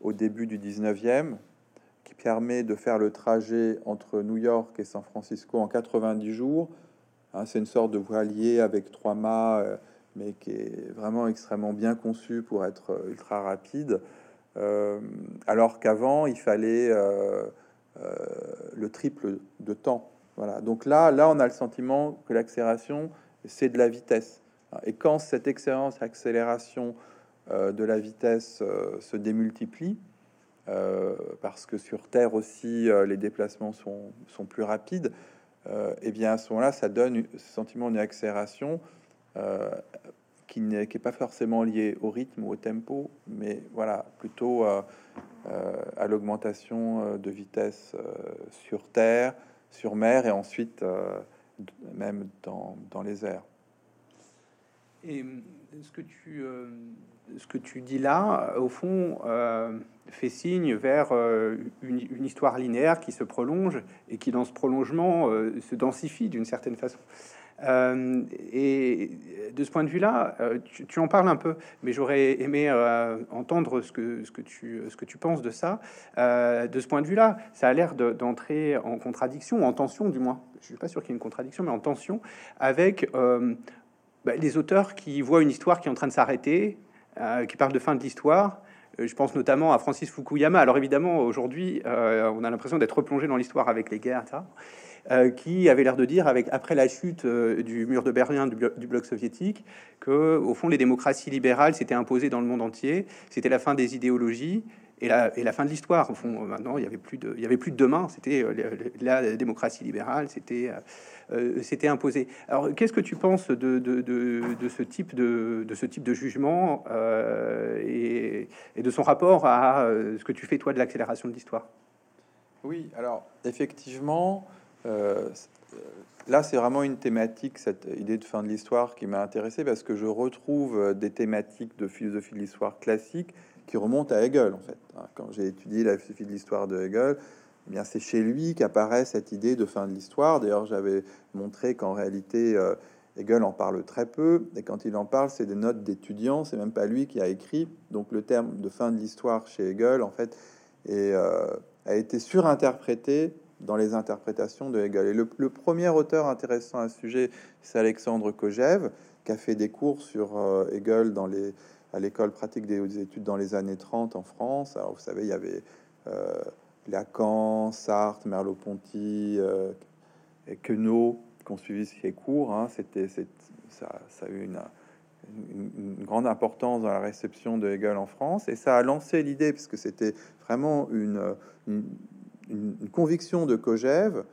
au début du 19e, qui permet de faire le trajet entre New York et San Francisco en 90 jours. Hein, c'est une sorte de voilier avec trois mâts, mais qui est vraiment extrêmement bien conçu pour être ultra rapide. alors qu'avant, il fallait le triple de temps voilà. Donc là, là, on a le sentiment que l'accélération, c'est de la vitesse. Et quand cette excellence accélération euh, de la vitesse euh, se démultiplie, euh, parce que sur Terre aussi, les déplacements sont, sont plus rapides, et eh bien à ce moment-là, ça donne ce sentiment d'une accélération qui n'est pas forcément lié au rythme ou au tempo, mais voilà, plutôt à l'augmentation de vitesse sur Terre, sur mer et ensuite euh, même dans, dans, les airs. Et euh, ce que tu, euh, ce que tu dis là, au fond, fait signe vers une, histoire linéaire qui se prolonge et qui, dans ce prolongement, se densifie d'une certaine façon. Euh, et de ce point de vue-là, euh, tu, en parles un peu, mais j'aurais aimé euh, entendre ce que, ce, que tu, ce que tu penses de ça. de ce point de vue-là, ça a l'air d'entrer en contradiction, en tension du moins. Je suis pas sûr qu'il y ait une contradiction, mais en tension avec bah, les auteurs qui voient une histoire qui est en train de s'arrêter, qui parlent de fin de l'histoire. Je pense notamment à Francis Fukuyama. Alors évidemment, aujourd'hui, on a l'impression d'être replongé dans l'histoire avec les guerres, etc. Euh, qui avait l'air de dire, avec, après la chute euh, du mur de Berlin du, bloc soviétique, que au fond les démocraties libérales s'étaient imposées dans le monde entier, c'était la fin des idéologies et la, et la fin de l'histoire. Au fond, maintenant, il y avait plus de, avait plus de demain. C'était euh, la, démocratie libérale, c'était, c'était imposé. Alors, qu'est-ce que tu penses de, de, de, ce type de, de ce type de jugement et, de son rapport à ce que tu fais toi de l'accélération de l'histoire? Oui, alors effectivement. Euh, là, c'est vraiment une thématique, cette idée de fin de l'histoire qui m'a intéressé parce que je retrouve euh, des thématiques de philosophie de l'histoire classique qui remontent à Hegel, en fait. Hein, quand j'ai étudié la philosophie de l'histoire de Hegel, eh bien, c'est chez lui qu'apparaît cette idée de fin de l'histoire. D'ailleurs, j'avais montré qu'en réalité, euh, Hegel en parle très peu, et quand il en parle, c'est des notes d'étudiants, c'est même pas lui qui a écrit. Donc, le terme de fin de l'histoire chez Hegel, en fait, et, a été surinterprété dans les interprétations de Hegel. Et le, premier auteur intéressant à ce sujet, c'est Alexandre Kojève, qui a fait des cours sur euh, Hegel dans les, à l'école pratique des hautes études dans les années 30 en France. Alors, vous savez, il y avait euh, Lacan, Sartre, Merleau-Ponty euh, et Queneau qui ont suivi ces cours. Hein. C'était, ça, a eu une, grande importance dans la réception de Hegel en France, et ça a lancé l'idée, puisque c'était vraiment une, une, conviction de Kojève,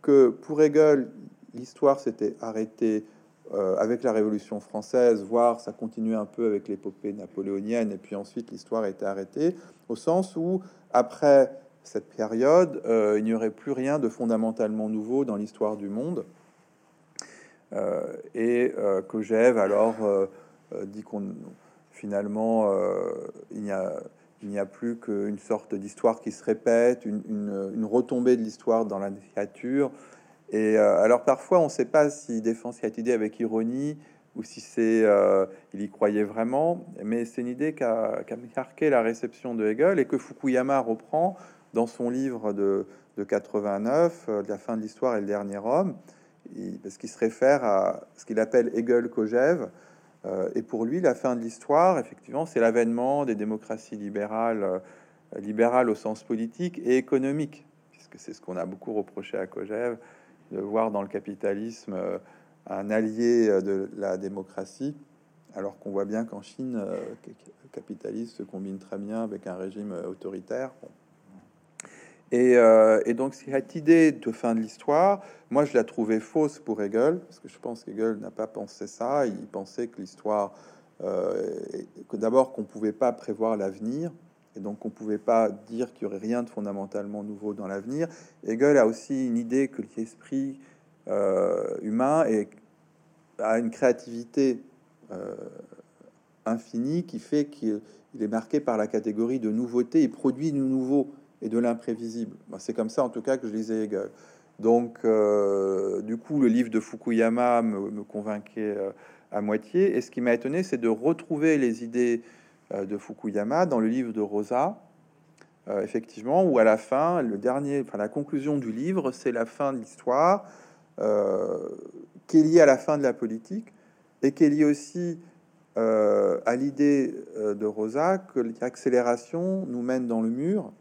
que pour Hegel, l'histoire s'était arrêtée euh, avec la Révolution française, voire ça continuait un peu avec l'épopée napoléonienne, et puis ensuite l'histoire était arrêtée, au sens où, après cette période, euh, il n'y aurait plus rien de fondamentalement nouveau dans l'histoire du monde. Euh, et Kojève alors dit qu'on finalement il n'y a plus qu'une sorte d'histoire qui se répète, une, retombée de l'histoire dans la nature. Et euh, alors parfois, on ne sait pas s'il défend cette idée avec ironie ou si c'est euh, il y croyait vraiment, mais c'est une idée qui a, marqué la réception de Hegel et que Fukuyama reprend dans son livre de, 89, euh, de la fin de l'histoire et le dernier homme, parce qu'il se réfère à ce qu'il appelle Hegel-Kojève, et pour lui, la fin de l'histoire, effectivement, c'est l'avènement des démocraties libérales, libérales au sens politique et économique, puisque c'est ce qu'on a beaucoup reproché à Kojève, de voir dans le capitalisme euh, un allié de la démocratie, alors qu'on voit bien qu'en Chine, le capitalisme se combine très bien avec un régime autoritaire. Euh, et, donc cette idée de fin de l'histoire, moi je la trouvais fausse pour Hegel, parce que je pense qu'Hegel n'a pas pensé ça. Il pensait que l'histoire, euh, d'abord qu'on pouvait pas prévoir l'avenir, et donc on pouvait pas dire qu'il y aurait rien de fondamentalement nouveau dans l'avenir. Hegel a aussi une idée que l'esprit euh, humain a une créativité infinie qui fait qu'il est marqué par la catégorie de nouveauté. Il produit du nouveau et de l'imprévisible. C'est comme ça, en tout cas, que je lisais Hegel. Donc, euh, du coup, le livre de Fukuyama me, convainquait euh, à moitié. Et ce qui m'a étonné, c'est de retrouver les idées euh, de Fukuyama dans le livre de Rosa, effectivement, où à la fin, le dernier, enfin, la conclusion du livre, c'est la fin de l'histoire, qui est liée à la fin de la politique, et qui est liée aussi à l'idée de Rosa que l'accélération nous mène dans le mur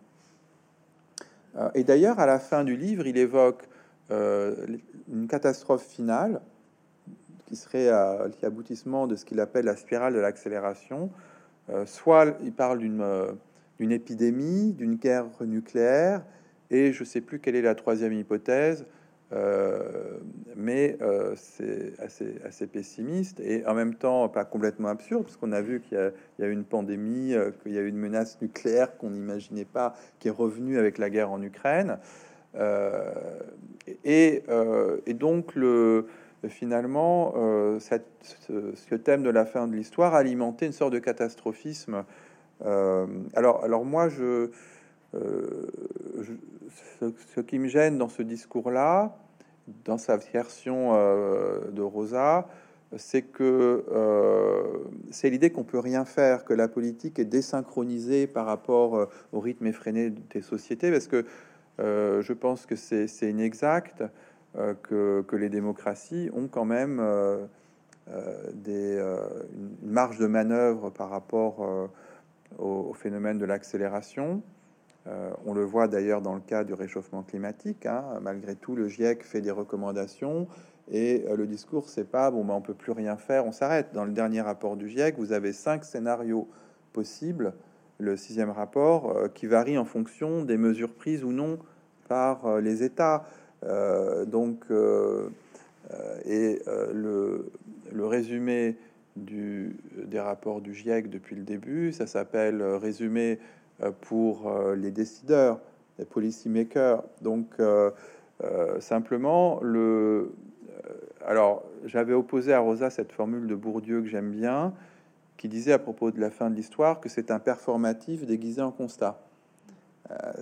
euh, et d'ailleurs, à la fin du livre, il évoque euh, une catastrophe finale qui serait l'aboutissement de ce qu'il appelle la spirale de l'accélération. Euh, soit il parle d'une épidémie, d'une guerre nucléaire, et je ne sais plus quelle est la troisième hypothèse, euh, mais euh, c'est assez, pessimiste et en même temps pas complètement absurde, parce qu'on a vu qu'il y, a une pandémie, euh, qu'il y a une menace nucléaire qu'on n'imaginait pas, qui est revenue avec la guerre en Ukraine. Et, donc, le, finalement, cette, ce, thème de la fin de l'histoire a alimenté une sorte de catastrophisme. alors, alors, moi, je ce, qui me gêne dans ce discours-là, dans sa version euh, de Rosa, c'est que euh, c'est l'idée qu'on peut rien faire, que la politique est désynchronisée par rapport euh, au rythme effréné des sociétés, parce que je pense que c'est inexact, que, que, les démocraties ont quand même des, une marge de manœuvre par rapport au, phénomène de l'accélération. Euh, on le voit d'ailleurs dans le cas du réchauffement climatique. Hein. malgré tout, le GIEC fait des recommandations et euh, le discours, c'est pas bon, ben, on peut plus rien faire, on s'arrête. Dans le dernier rapport du GIEC, vous avez cinq scénarios possibles. Le sixième rapport euh, qui varie en fonction des mesures prises ou non par les États. Donc, et le, résumé des rapports du GIEC depuis le début, ça s'appelle résumé euh, pour euh, les décideurs, les policy makers. Donc, euh, simplement, le, alors, j'avais opposé à Rosa cette formule de Bourdieu que j'aime bien, qui disait à propos de la fin de l'histoire que c'est un performatif déguisé en constat.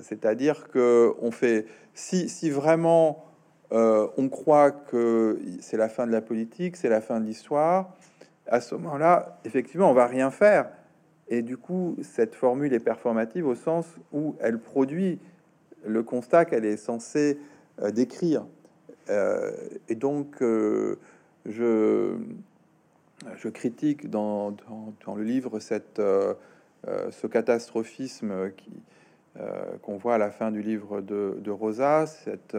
C'est-à-dire que on fait, si, si vraiment on croit que c'est la fin de la politique, c'est la fin de l'histoire, à ce moment-là, effectivement, on va rien faire. Et du coup, cette formule est performative au sens où elle produit le constat qu'elle est censée euh, décrire. Euh, et donc, euh, je, je critique dans, dans, le livre cette, ce catastrophisme qui, qu'on voit à la fin du livre de, Rosa, cette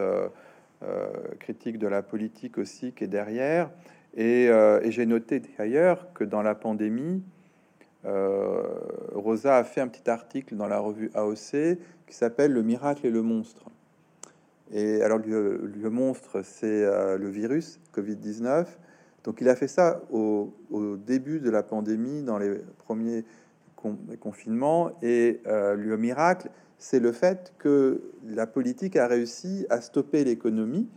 critique de la politique aussi qui est derrière. Et, j'ai noté d'ailleurs que dans la pandémie, Rosa a fait un petit article dans la revue AOC qui s'appelle Le miracle et le monstre. Et alors, le, monstre, c'est le virus Covid-19. Donc, il a fait ça au, début de la pandémie, dans les premiers confinements. Et le miracle, c'est le fait que la politique a réussi à stopper l'économie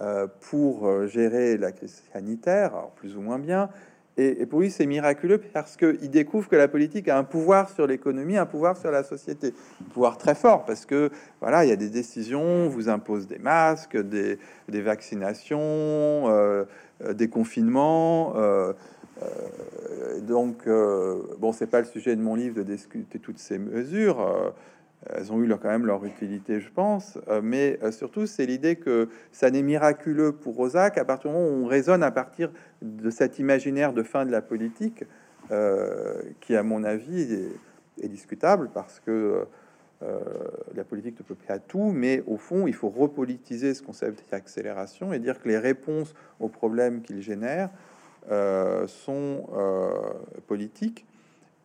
euh, pour euh, gérer la crise sanitaire, plus ou moins bien. Et, pour lui, c'est miraculeux parce qu'il découvre que la politique a un pouvoir sur l'économie, un pouvoir sur la société, un pouvoir très fort parce que voilà, il y a des décisions, vous impose des masques, des, vaccinations, euh, des confinements. Donc, bon, c'est pas le sujet de mon livre de discuter toutes ces mesures. Elles ont eu quand même leur utilité, je pense, euh, mais euh, surtout c'est l'idée que ça n'est miraculeux pour Rosa qu'à partir du moment où on raisonne à partir de cet imaginaire de fin de la politique, euh, qui à mon avis est, discutable parce que la politique ne peut pas à tout, mais au fond il faut repolitiser ce concept d'accélération et dire que les réponses aux problèmes qu'il génère sont politiques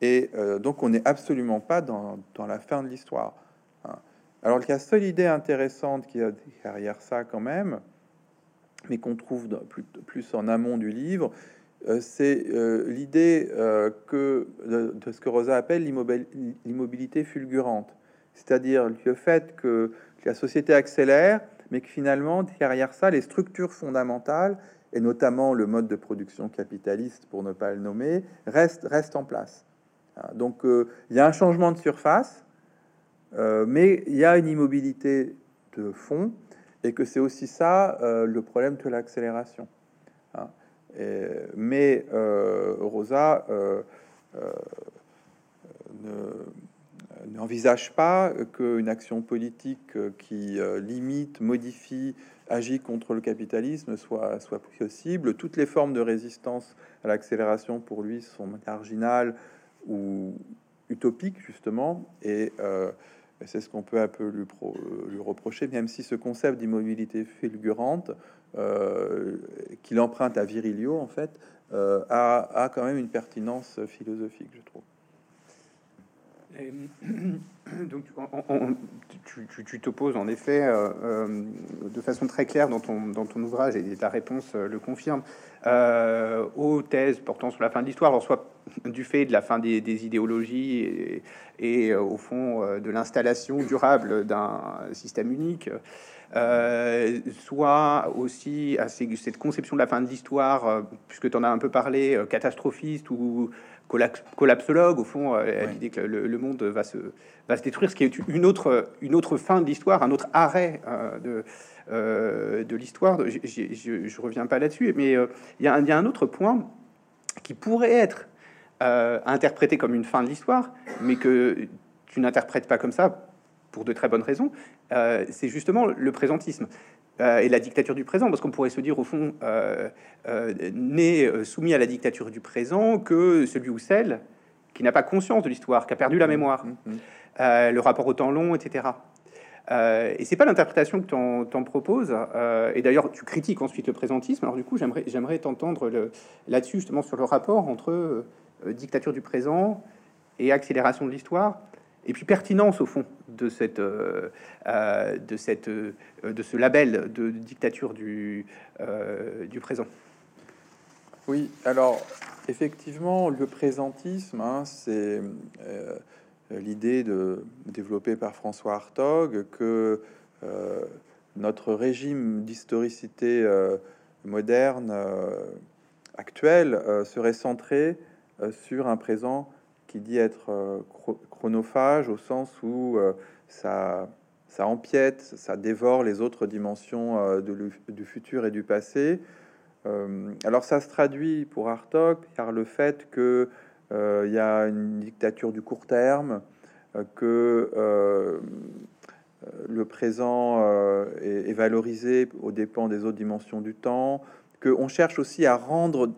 et euh, donc, on n'est absolument pas dans, la fin de l'histoire. Hein. Alors, la seule idée intéressante qui a derrière ça, quand même, mais qu'on trouve plus, en amont du livre, euh, c'est euh, l'idée que de, ce que Rosa appelle l'immobilité fulgurante, c'est-à-dire le fait que la société accélère, mais que finalement, derrière ça, les structures fondamentales, et notamment le mode de production capitaliste, pour ne pas le nommer, restent, restent en place. Hein, donc euh, il y a un changement de surface, euh, mais il y a une immobilité de fond, et que c'est aussi ça euh, le problème de l'accélération. Hein. mais Rosa n'envisage pas qu'une action politique qui limite, modifie, agit contre le capitalisme soit, soit possible. Toutes les formes de résistance à l'accélération pour lui sont marginales ou utopique justement, euh, et c'est ce qu'on peut un peu lui, lui, reprocher, même si ce concept d'immobilité fulgurante, euh, qu'il emprunte à Virilio, en fait, euh, a, quand même une pertinence philosophique, je trouve. (clears throat) donc, tu t'opposes en effet de façon très claire dans ton, dans ton ouvrage, et ta réponse le confirme, aux thèses portant sur la fin de l'histoire, alors soit du fait de la fin des, idéologies et, euh, au fond euh, de l'installation durable d'un système unique, euh, soit aussi à cette conception de la fin de l'histoire, puisque tu en as un peu parlé, catastrophiste ou collapsologue, au fond, l'idée que le, monde va se, va se détruire, ce qui est une autre, une autre fin de l'histoire, un autre arrêt de, de l'histoire. Je, reviens pas là-dessus, mais il y, y, a un autre point qui pourrait être euh, interprété comme une fin de l'histoire, mais que tu n'interprètes pas comme ça pour de très bonnes raisons, euh, c'est justement le présentisme euh, et la dictature du présent, parce qu'on pourrait se dire au fond n'est soumis à la dictature du présent que celui ou celle qui n'a pas conscience de l'histoire, qui a perdu la mémoire, mmh, mmh. le rapport au temps long, etc. et c'est pas l'interprétation que tu en, proposes. et d'ailleurs, tu critiques ensuite le présentisme. Alors du coup, j'aimerais, j'aimerais t'entendre là-dessus justement sur le rapport entre euh, dictature du présent et accélération de l'histoire, et puis pertinence au fond de cette, euh, euh, de cette, de ce label de dictature du, présent. Oui, alors effectivement, le présentisme, hein, c'est l'idée de développée par François Hartog que notre régime d'historicité moderne actuel serait centré euh, sur un présent qui dit être euh, chronophage au sens où euh, ça, ça empiète, ça dévore les autres dimensions de, du futur et du passé. alors ça se traduit pour Hartog car le fait que il y a une dictature du court terme, que le présent est, valorisé aux dépens des autres dimensions du temps, que on cherche aussi à rendre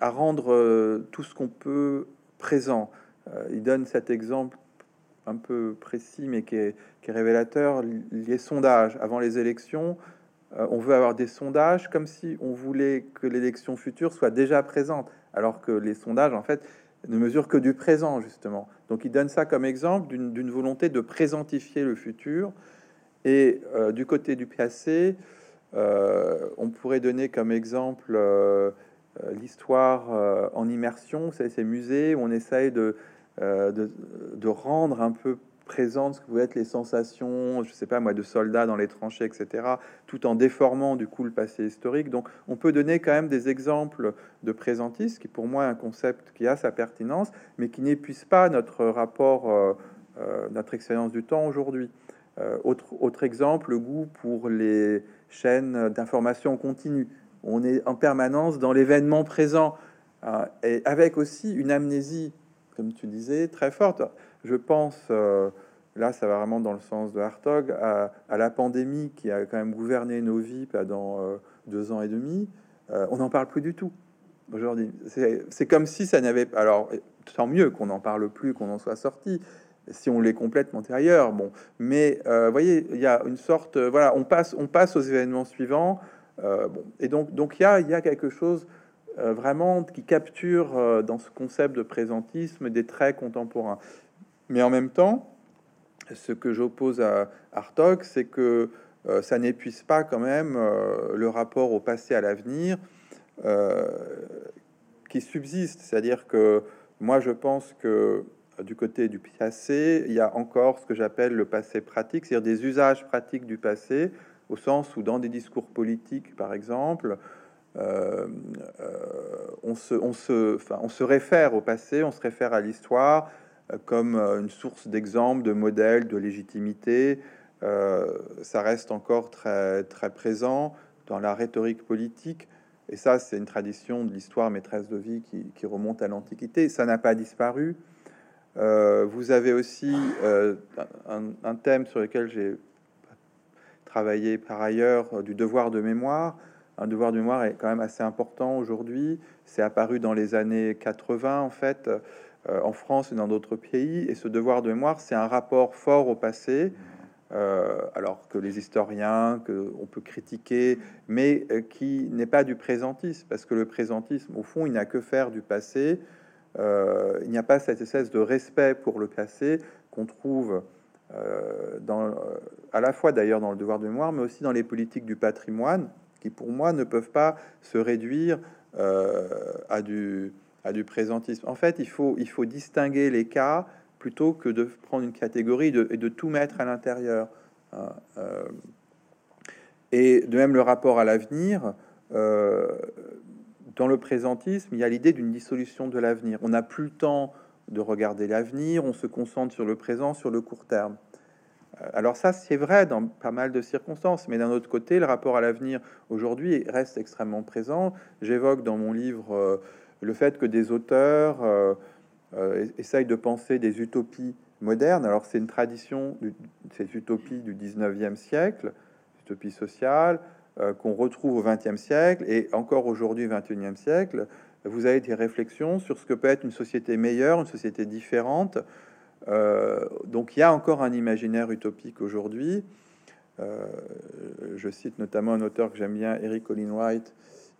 à, rendre euh, tout ce qu'on peut présent. Euh, il donne cet exemple un peu précis, mais qui est, révélateur. Les sondages avant les élections on veut avoir des sondages comme si on voulait que l'élection future soit déjà présente, alors que les sondages, en fait, ne mesurent que du présent, justement. Donc il donne ça comme exemple d'une volonté de présentifier le futur. Et du côté du PAC, on pourrait donner comme exemple l'histoire en immersion, c'est ces musées où on essaye de, de, de, rendre un peu présente ce que vous êtes les sensations, je sais pas moi, de soldats dans les tranchées, etc., tout en déformant du coup le passé historique. Donc, on peut donner quand même des exemples de présentisme, qui pour moi est un concept qui a sa pertinence, mais qui n'épuise pas notre rapport, euh, euh, notre expérience du temps aujourd'hui. Euh, autre, autre exemple, le goût pour les chaînes d'information continue. On est en permanence dans l'événement présent, et avec aussi une amnésie, comme tu disais, très forte je pense, euh, là ça va vraiment dans le sens de Hartog, à, la pandémie qui a quand même gouverné nos vies pendant euh, deux ans et demi, euh, on n'en parle plus du tout aujourd'hui. C'est comme si ça n'avait... Alors, tant mieux qu'on n'en parle plus, qu'on en soit sorti, si on l'est complètement ailleurs. Bon, mais voyez, il y a une sorte... voilà, on passe, on passe aux événements suivants. Bon, et donc, donc il y a, quelque chose vraiment qui capture dans ce concept de présentisme des traits contemporains. Mais en même temps, ce que j'oppose à Hartog, c'est que euh, ça n'épuise pas quand même euh, le rapport au passé à l'avenir euh, qui subsiste. C'est-à-dire que moi, je pense que du côté du passé, il y a encore ce que j'appelle le passé pratique, c'est-à-dire des usages pratiques du passé, au sens où dans des discours politiques, par exemple, on, se, on, se, enfin, on se réfère au passé, on se réfère à l'histoire, comme euh, une source d'exemple, de modèle, de légitimité. Euh, ça reste encore très, très présent dans la rhétorique politique. Et ça, c'est une tradition de l'histoire maîtresse de vie qui, remonte à l'Antiquité. Ça n'a pas disparu. Euh, vous avez aussi un, thème sur lequel j'ai travaillé par ailleurs, du devoir de mémoire. Un devoir de mémoire est quand même assez important aujourd'hui. C'est apparu dans les années 80, en fait. Euh, en France et dans d'autres pays. Et ce devoir de mémoire, c'est un rapport fort au passé, euh, alors que les historiens, que on peut critiquer, mais euh, qui n'est pas du présentisme, parce que le présentisme, au fond, il n'a que faire du passé. il n'y a pas cette espèce de respect pour le passé qu'on trouve dans, à la fois d'ailleurs dans le devoir de mémoire, mais aussi dans les politiques du patrimoine, qui pour moi ne peuvent pas se réduire à du à du présentisme. En fait, il faut, distinguer les cas plutôt que de prendre une catégorie et de tout mettre à l'intérieur. Hein, euh, et de même le rapport à l'avenir, euh, dans le présentisme, il y a l'idée d'une dissolution de l'avenir. On n'a plus le temps de regarder l'avenir, on se concentre sur le présent, sur le court terme. Euh, alors ça, c'est vrai dans pas mal de circonstances, mais d'un autre côté, le rapport à l'avenir aujourd'hui reste extrêmement présent. J'évoque dans mon livre le fait que des auteurs euh, euh, essayent de penser des utopies modernes. Alors c'est une tradition, ces utopies du 19e siècle, utopie sociale, euh, qu'on retrouve au 20e siècle et encore aujourd'hui 21e siècle. Vous avez des réflexions sur ce que peut être une société meilleure, une société différente. donc il y a encore un imaginaire utopique aujourd'hui. je cite notamment un auteur que j'aime bien, Eric Olin White,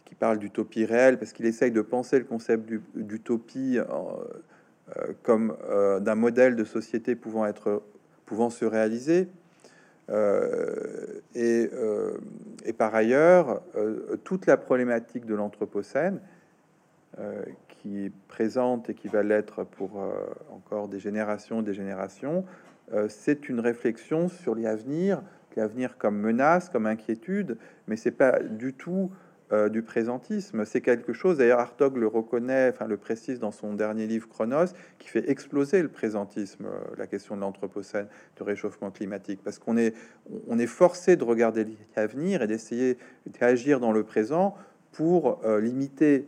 qui parle d'utopie réelle, parce qu'il essaye de penser le concept d'utopie euh, comme euh, d'un modèle de société pouvant être pouvant se réaliser. Euh, et, et, par ailleurs, toute la problématique de l'anthropocène, qui est présente et qui va l'être pour encore des générations des générations, c'est une réflexion sur l'avenir, l'avenir comme menace, comme inquiétude, mais c'est pas du tout euh, du présentisme. C'est quelque chose, d'ailleurs Hartog le reconnaît, enfin le précise dans son dernier livre Chronos, qui fait exploser le présentisme, euh, la question de l'anthropocène, du réchauffement climatique, parce qu'on est, on est forcé de regarder l'avenir et d'essayer d'agir dans le présent pour euh, limiter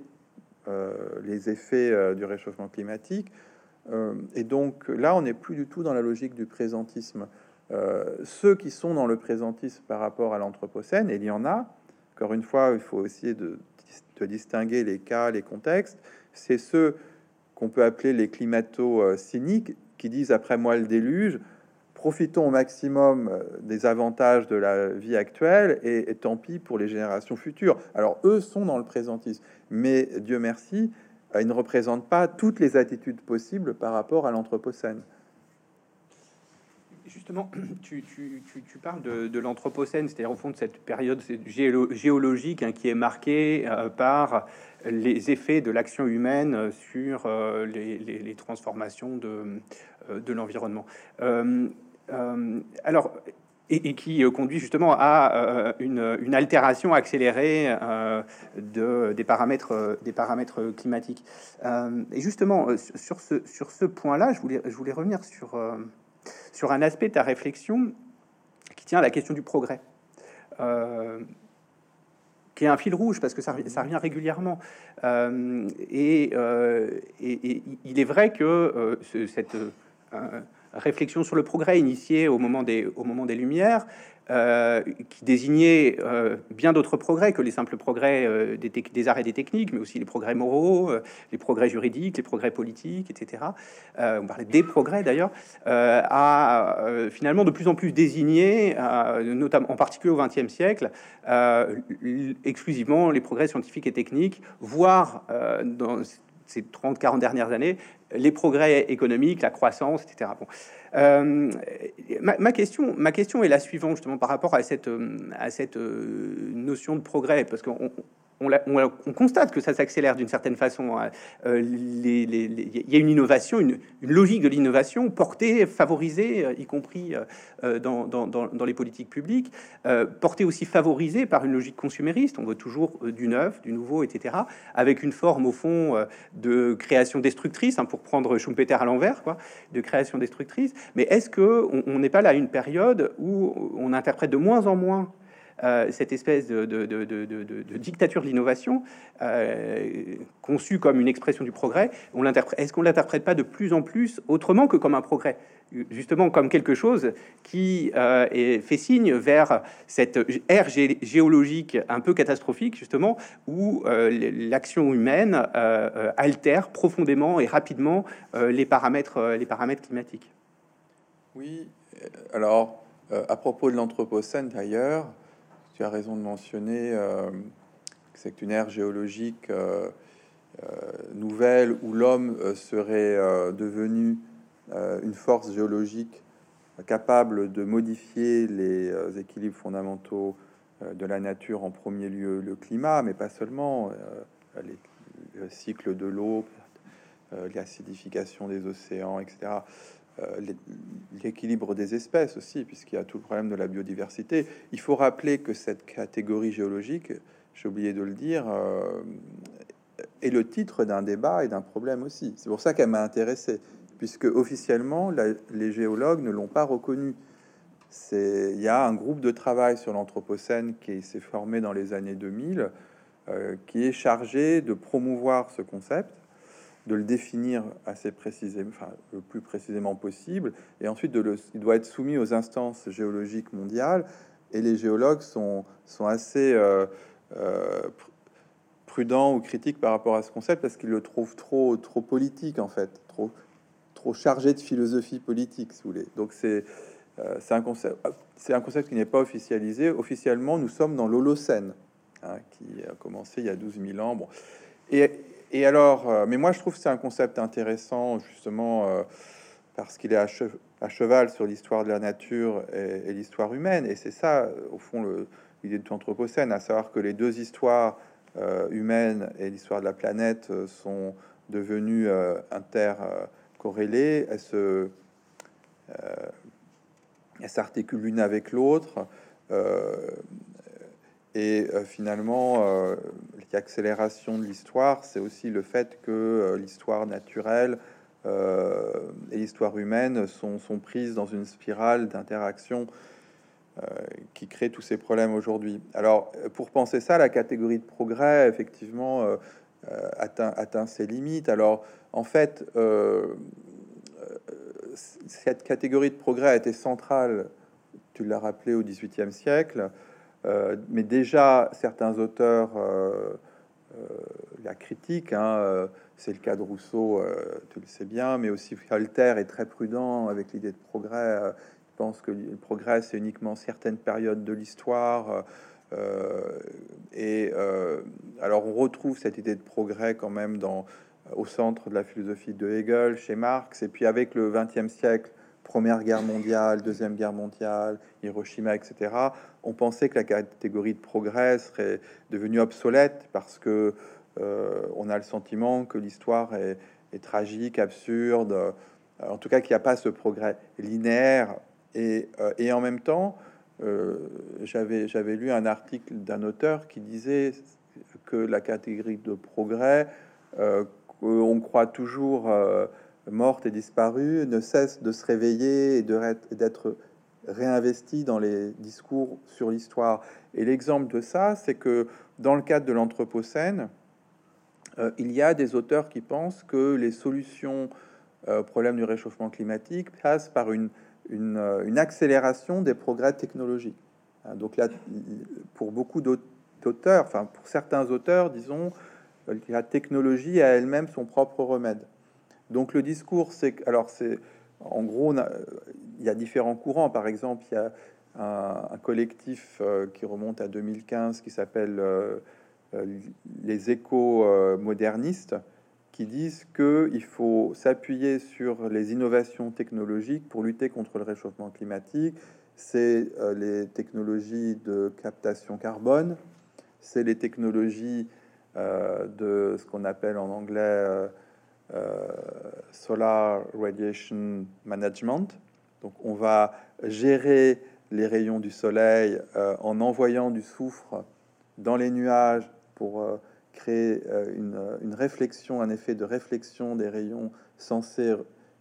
les effets du réchauffement climatique. et donc là, on n'est plus du tout dans la logique du présentisme. ceux qui sont dans le présentisme par rapport à l'anthropocène, il y en a, encore une fois, il faut essayer de, distinguer les cas, les contextes. C'est ceux qu'on peut appeler les climato-cyniques qui disent après moi le déluge, profitons au maximum des avantages de la vie actuelle et, tant pis pour les générations futures. Alors eux sont dans le présentisme, mais Dieu merci, ils ne représentent pas toutes les attitudes possibles par rapport à l'anthropocène. Justement, (clears throat) tu, parles de, l'Anthropocène, c'est-à-dire au fond de cette période géologique hein, qui est marquée euh, par les effets de l'action humaine sur euh, les, transformations euh, de l'environnement. Alors, et, qui conduit justement à une, altération accélérée de, des, paramètres, climatiques. et justement, sur ce, point-là, je voulais, revenir sur un aspect de ta réflexion qui tient à la question du progrès, euh, qui est un fil rouge parce que ça, revient régulièrement. Euh, euh, et, il est vrai que cette réflexion sur le progrès initiée au moment des, Lumières euh, qui désignait euh, bien d'autres progrès que les simples progrès euh, des, des, arts et des techniques, mais aussi les progrès moraux, les progrès juridiques, les progrès politiques, etc. on parlait des progrès d'ailleurs, a finalement de plus en plus désigné, notamment en particulier au XXe siècle, exclusivement les progrès scientifiques et techniques, voire dans ces 30-40 dernières années, les progrès économiques, la croissance, etc. Bon. Euh, ma, question, ma question est la suivante, justement, par rapport à cette, à cette euh, notion de progrès, parce qu'on on, constate que ça s'accélère d'une certaine façon. Hein. Euh, il y a une innovation, une, logique de l'innovation portée, favorisée, euh, y compris euh, dans, les politiques publiques, portée aussi favorisée par une logique consumériste. On veut toujours du neuf, du nouveau, etc. Avec une forme au fond de création destructrice, hein, pour prendre Schumpeter à l'envers, quoi, de création destructrice. Mais est-ce que on n'est pas là à une période où on interprète de moins en moins cette espèce de, dictature de l'innovation, euh, conçue comme une expression du progrès, est-ce qu'on l'interprète pas de plus en plus autrement que comme un progrès? Justement comme quelque chose qui euh, est, fait signe vers cette ère géologique un peu catastrophique, justement, où l'action humaine altère profondément et rapidement les, paramètres, les paramètres climatiques. Oui, alors à propos de l'Anthropocène d'ailleurs, tu as raison de mentionner euh, que c'est une ère géologique euh, euh, nouvelle où l'homme serait devenu une force géologique capable de modifier les équilibres fondamentaux de la nature, en premier lieu le climat, mais pas seulement, les, le cycle de l'eau, l'acidification des océans, etc. Euh, l'équilibre des espèces aussi, puisqu'il y a tout le problème de la biodiversité. Il faut rappeler que cette catégorie géologique, j'ai oublié de le dire, euh, est le titre d'un débat et d'un problème aussi. C'est pour ça qu'elle m'a intéressé, puisque officiellement, les géologues ne l'ont pas reconnu. Il y a un groupe de travail sur l'Anthropocène qui s'est formé dans les années 2000, euh, qui est chargé de promouvoir ce concept de le définir assez précisément, enfin, le plus précisément possible, et ensuite de le, il doit être soumis aux instances géologiques mondiales, et les géologues sont, sont assez euh, euh, prudents ou critiques par rapport à ce concept parce qu'ils le trouvent trop, trop politique en fait, trop, trop chargé de philosophie politique, si vous voulez. Donc c'est euh, un concept, un concept qui n'est pas officialisé. Officiellement, nous sommes dans l'Holocène, hein, qui a commencé il y a 12 000 ans. Bon, et et alors, euh, mais moi je trouve c'est un concept intéressant justement euh, parce qu'il est à, cheval sur l'histoire de la nature et, l'histoire humaine. Et c'est ça, au fond, l'idée de l'Anthropocène, à savoir que les deux histoires euh, humaines et l'histoire de la planète sont devenues intercorrélées. Elles s'articulent l'une avec l'autre. Et euh, finalement, euh, l'accélération de l'histoire, c'est aussi le fait que euh, l'histoire naturelle et l'histoire humaine sont, prises dans une spirale d'interaction qui crée tous ces problèmes aujourd'hui. Alors, pour penser ça, la catégorie de progrès, effectivement, atteint, ses limites. Alors, en fait, cette catégorie de progrès a été centrale, tu l'as rappelé, au XVIIIe siècle. Euh, mais déjà, certains auteurs euh, euh, la critiquent. Hein, c'est le cas de Rousseau, tu le sais bien, mais aussi Voltaire est très prudent avec l'idée de progrès. pensent que le progrès, c'est uniquement certaines périodes de l'histoire. et alors, on retrouve cette idée de progrès quand même au centre de la philosophie de Hegel, chez Marx, et puis avec le XXe siècle, Première Guerre mondiale, Deuxième Guerre mondiale, Hiroshima, etc., on pensait que la catégorie de progrès serait devenue obsolète parce que euh, on a le sentiment que l'histoire est, tragique, absurde, euh, en tout cas qu'il n'y a pas ce progrès linéaire. Et, euh, et en même temps, j'avais lu un article d'un auteur qui disait que la catégorie de progrès, on croit toujours morte et disparue, ne cesse de se réveiller et d'être réinvesti dans les discours sur l'histoire. Et l'exemple de ça, c'est que dans le cadre de l'Anthropocène, euh, il y a des auteurs qui pensent que les solutions euh, au problème du réchauffement climatique passent par une, une, euh, une accélération des progrès technologiques. Hein, donc là, pour beaucoup d'auteurs, enfin pour certains auteurs, disons, la technologie a elle-même son propre remède. Donc le discours, c'est alors c'est en gros, il y a différents courants. Par exemple, il y a un, collectif euh, qui remonte à 2015 qui s'appelle euh, euh, les éco-modernistes qui disent qu'il faut s'appuyer sur les innovations technologiques pour lutter contre le réchauffement climatique. C'est les technologies de captation carbone, c'est les technologies de ce qu'on appelle en anglais solar Radiation Management. Donc on va gérer les rayons du soleil euh, en envoyant du soufre dans les nuages pour euh, créer une, réflexion, un effet de réflexion des rayons censés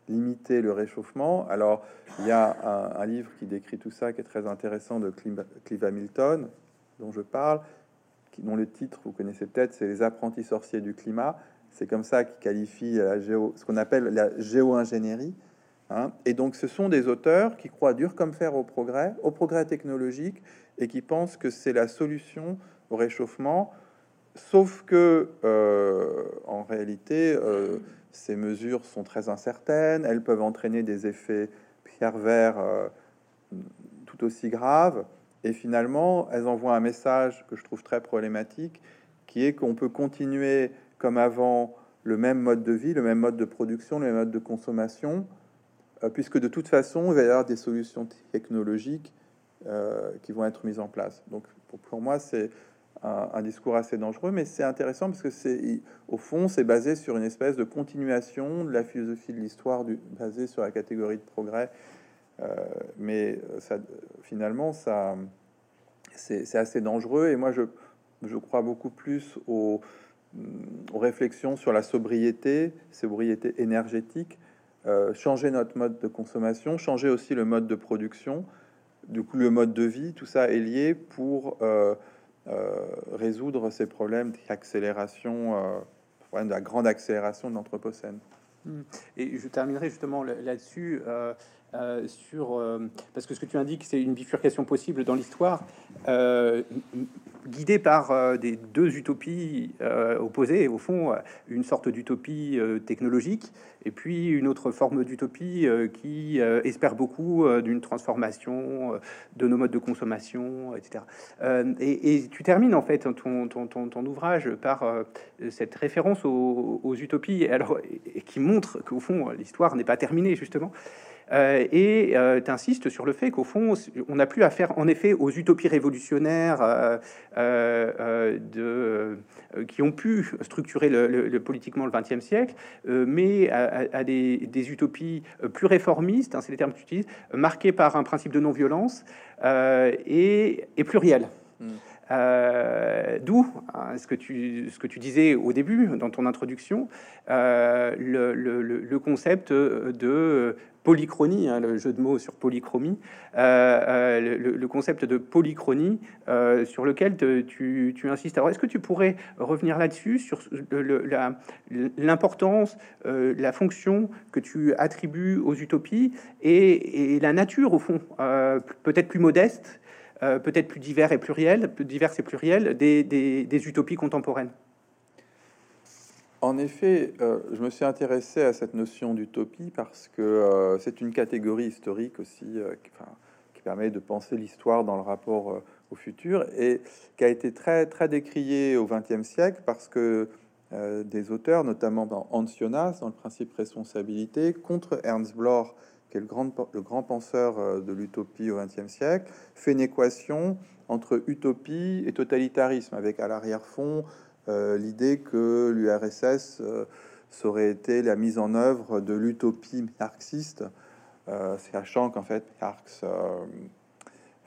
limiter le réchauffement. Alors, il y a un, un, livre qui décrit tout ça qui est très intéressant de Clive Hamilton, dont je parle, qui, dont le titre, vous connaissez peut-être, c'est Les apprentis sorciers du climat. C'est comme ça qu'ils qualifient la géo, ce qu'on appelle la géo-ingénierie. Hein. Et donc, ce sont des auteurs qui croient dur comme fer au progrès, au progrès technologique, et qui pensent que c'est la solution au réchauffement. Sauf que, euh, en réalité, euh, ces mesures sont très incertaines. Elles peuvent entraîner des effets pierre-vert euh, tout aussi graves. Et finalement, elles envoient un message que je trouve très problématique, qui est qu'on peut continuer comme avant le même mode de vie, le même mode de production, le même mode de consommation, euh, puisque de toute façon, il va y avoir des solutions technologiques euh, qui vont être mises en place. Donc pour, moi, c'est un, discours assez dangereux, mais c'est intéressant parce que c'est au fond, c'est basé sur une espèce de continuation de la philosophie de l'histoire basée sur la catégorie de progrès. Euh, mais ça, finalement, ça, c'est assez dangereux. Et moi, je, je crois beaucoup plus au aux réflexions sur la sobriété, sobriété énergétique, euh, changer notre mode de consommation, changer aussi le mode de production, du coup le mode de vie, tout ça est lié pour euh, euh, résoudre ces problèmes d'accélération, de la grande accélération de l'anthropocène. Et je terminerai justement là-dessus. Sur parce que ce que tu indiques, c'est une bifurcation possible dans l'histoire, guidée par des deux utopies opposées. Au fond, une sorte d'utopie technologique et puis une autre forme d'utopie qui espère beaucoup d'une transformation de nos modes de consommation, etc. Et, tu termines en fait ton, ton, ton, ouvrage par cette référence aux, aux utopies, alors et qui montre qu'au fond l'histoire n'est pas terminée justement. Euh, et euh, tu insistes sur le fait qu'au fond, on n'a plus affaire en effet aux utopies révolutionnaires euh, de, qui ont pu structurer le, politiquement le XXe siècle, mais à, des, utopies plus réformistes, hein, c'est les termes que tu utilises, marquées par un principe de non-violence et, et pluriel. Hmm. D'où hein, ce, que tu, disais au début dans ton introduction, le, le, concept de polychronie, hein, le jeu de mots sur polychromie, euh, euh, le, concept de polychronie euh, sur lequel tu, insistes. Alors, est-ce que tu pourrais revenir là-dessus, sur l'importance, la, fonction que tu attribues aux utopies et, la nature, au fond, peut-être plus modeste, peut-être plus divers et pluriel, plus diverses et pluriel des, utopies contemporaines. En effet, euh, je me suis intéressé à cette notion d'utopie parce que euh, c'est une catégorie historique aussi euh, qui, permet de penser l'histoire dans le rapport au futur et qui a été très très décriée au XXe siècle parce que des auteurs, notamment dans Hans Jonas, dans le principe responsabilité, contre Ernst Bloch, qui le grand, le grand penseur de l'utopie au XXe siècle, fait une équation entre utopie et totalitarisme, avec à l'arrière-fond euh, l'idée que l'URSS euh, serait la mise en œuvre de l'utopie marxiste, euh, sachant qu'en fait Marx,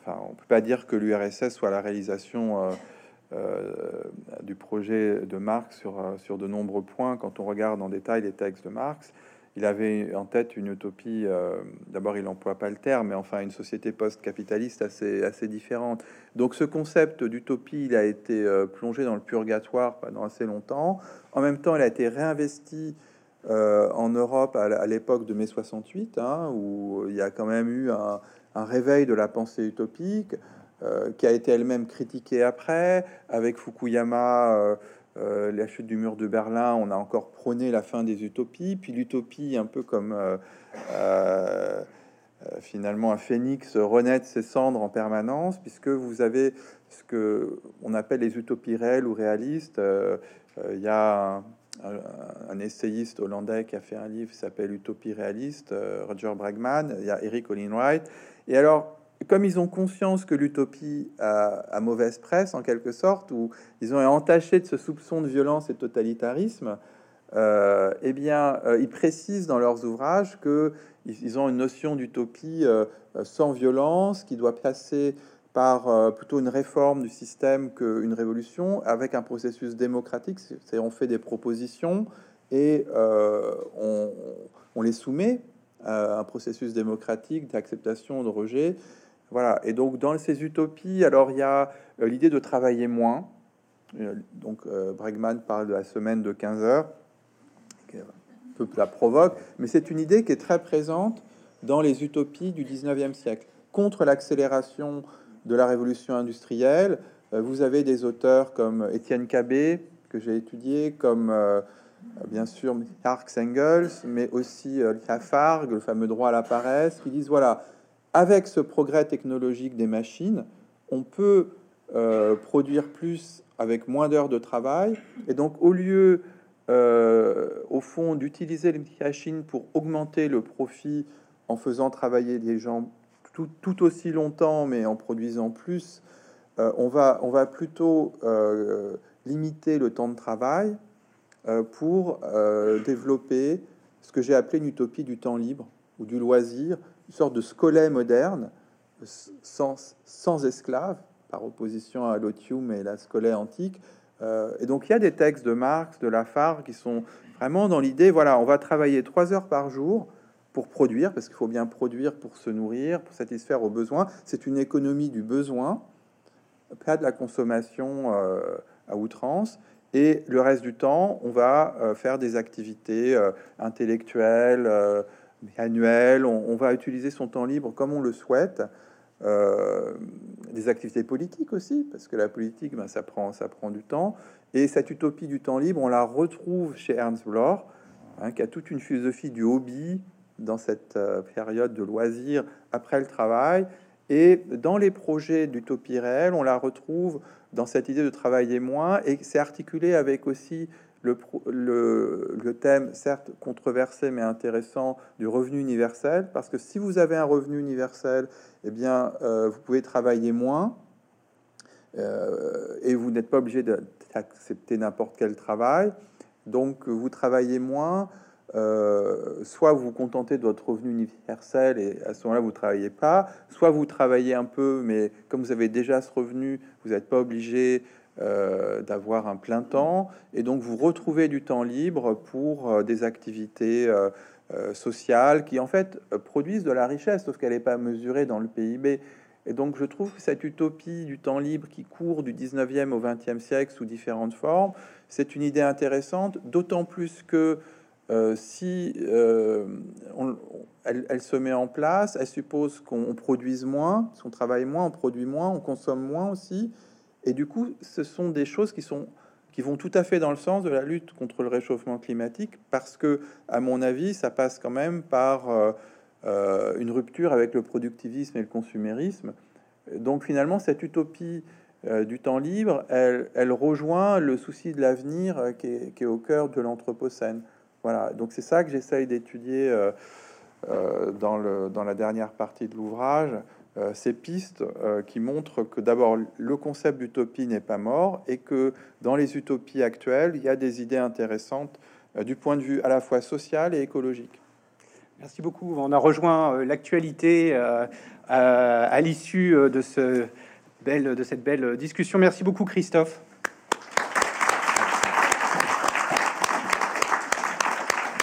enfin on peut pas dire que l'URSS soit la réalisation du projet de Marx sur de nombreux points quand on regarde en détail les textes de Marx il avait en tête une utopie. Euh, d'abord, il n'emploie pas le terme, mais enfin une société post-capitaliste assez, assez différente. Donc, ce concept d'utopie, il a été euh, plongé dans le purgatoire pendant assez longtemps. En même temps, il a été réinvesti euh, en Europe à, l'époque de mai 68, hein, où il y a quand même eu un, un réveil de la pensée utopique, qui a été elle-même critiquée après, avec Fukuyama euh, la chute du mur de Berlin, on a encore prôné la fin des utopies, puis l'utopie, un peu comme euh, euh, finalement un phénix renaît de ses cendres en permanence, puisque vous avez ce que on appelle les utopies réelles ou réalistes. Il y a un, essayiste hollandais qui a fait un livre qui s'appelle Utopie réaliste, Roger Bregman. Il y a Eric Olin Wright. Et alors, comme ils ont conscience que l'utopie a, mauvaise presse, en quelque sorte, ou ils ont entaché de ce soupçon de violence et de totalitarisme, euh, eh bien, euh, ils précisent dans leurs ouvrages que ils ont une notion d'utopie euh, sans violence, qui doit passer par plutôt une réforme du système qu'une révolution, avec un processus démocratique. C'est on fait des propositions et on, on, les soumet à un processus démocratique d'acceptation, de rejet, voilà. Et donc, dans ces utopies, alors il y a euh, l'idée de travailler moins. Euh, donc, euh, Bregman parle de la semaine de 15 heures, qui la provoque, mais c'est une idée qui est très présente dans les utopies du 19e siècle. Contre l'accélération de la révolution industrielle, vous avez des auteurs comme Étienne Cabé, que j'ai étudié, comme bien sûr Marx Engels, mais aussi Lafargue, le fameux droit à la paresse, qui disent voilà, avec ce progrès technologique des machines, on peut euh, produire plus avec moins d'heures de travail. Et donc, au lieu, euh, au fond, d'utiliser les machines pour augmenter le profit en faisant travailler les gens tout, aussi longtemps, mais en produisant plus, euh, on, va, on va plutôt limiter le temps de travail pour développer ce que j'ai appelé une utopie du temps libre ou du loisir, une sorte de scolet moderne, sans, esclaves, par opposition à l'otium et la scolet antique. Euh, et donc il y a des textes de Marx, de Lafargue, qui sont vraiment dans l'idée, voilà, on va travailler trois heures par jour pour produire, parce qu'il faut bien produire pour se nourrir, pour satisfaire aux besoins. C'est une économie du besoin, pas de la consommation euh, à outrance. Et le reste du temps, on va euh, faire des activités intellectuelles, annuel, on, va utiliser son temps libre comme on le souhaite. Euh, des activités politiques aussi, parce que la politique, ben, ça, prend, ça prend du temps. Et cette utopie du temps libre, on la retrouve chez Ernst Bloch, hein, qui a toute une philosophie du hobby dans cette euh, période de loisirs après le travail. Et dans les projets d'utopie réelle, on la retrouve dans cette idée de travailler moins, et c'est articulé avec aussi le, thème, certes controversé mais intéressant, du revenu universel, parce que si vous avez un revenu universel, eh bien, euh, vous pouvez travailler moins euh, et vous n'êtes pas obligé d'accepter n'importe quel travail. Donc, vous travaillez moins. Euh, soit vous vous contentez de votre revenu universel et à ce moment-là vous travaillez pas, soit vous travaillez un peu, mais comme vous avez déjà ce revenu, vous n'êtes pas obligé euh, d'avoir un plein temps et donc vous retrouvez du temps libre pour euh, des activités euh, sociales qui en fait produisent de la richesse, sauf qu'elle n'est pas mesurée dans le PIB. Et donc je trouve que cette utopie du temps libre qui court du 19e au 20e siècle sous différentes formes, c'est une idée intéressante, d'autant plus que si elle, elle, se met en place, elle suppose qu'on produise moins, qu'on travaille moins, on produit moins, on consomme moins aussi, et du coup, ce sont des choses qui sont qui vont tout à fait dans le sens de la lutte contre le réchauffement climatique, parce que, à mon avis, ça passe quand même par une rupture avec le productivisme et le consumérisme. Donc finalement, cette utopie du temps libre, elle, rejoint le souci de l'avenir qui, est au cœur de l'Anthropocène. Voilà, donc c'est ça que j'essaye d'étudier euh, dans, dans, la dernière partie de l'ouvrage, euh, ces pistes euh, qui montrent que d'abord le concept d'utopie n'est pas mort et que dans les utopies actuelles, il y a des idées intéressantes du point de vue à la fois social et écologique. Merci beaucoup. On a rejoint l'actualité à l'issue de, ce de cette belle discussion. Merci beaucoup, Christophe.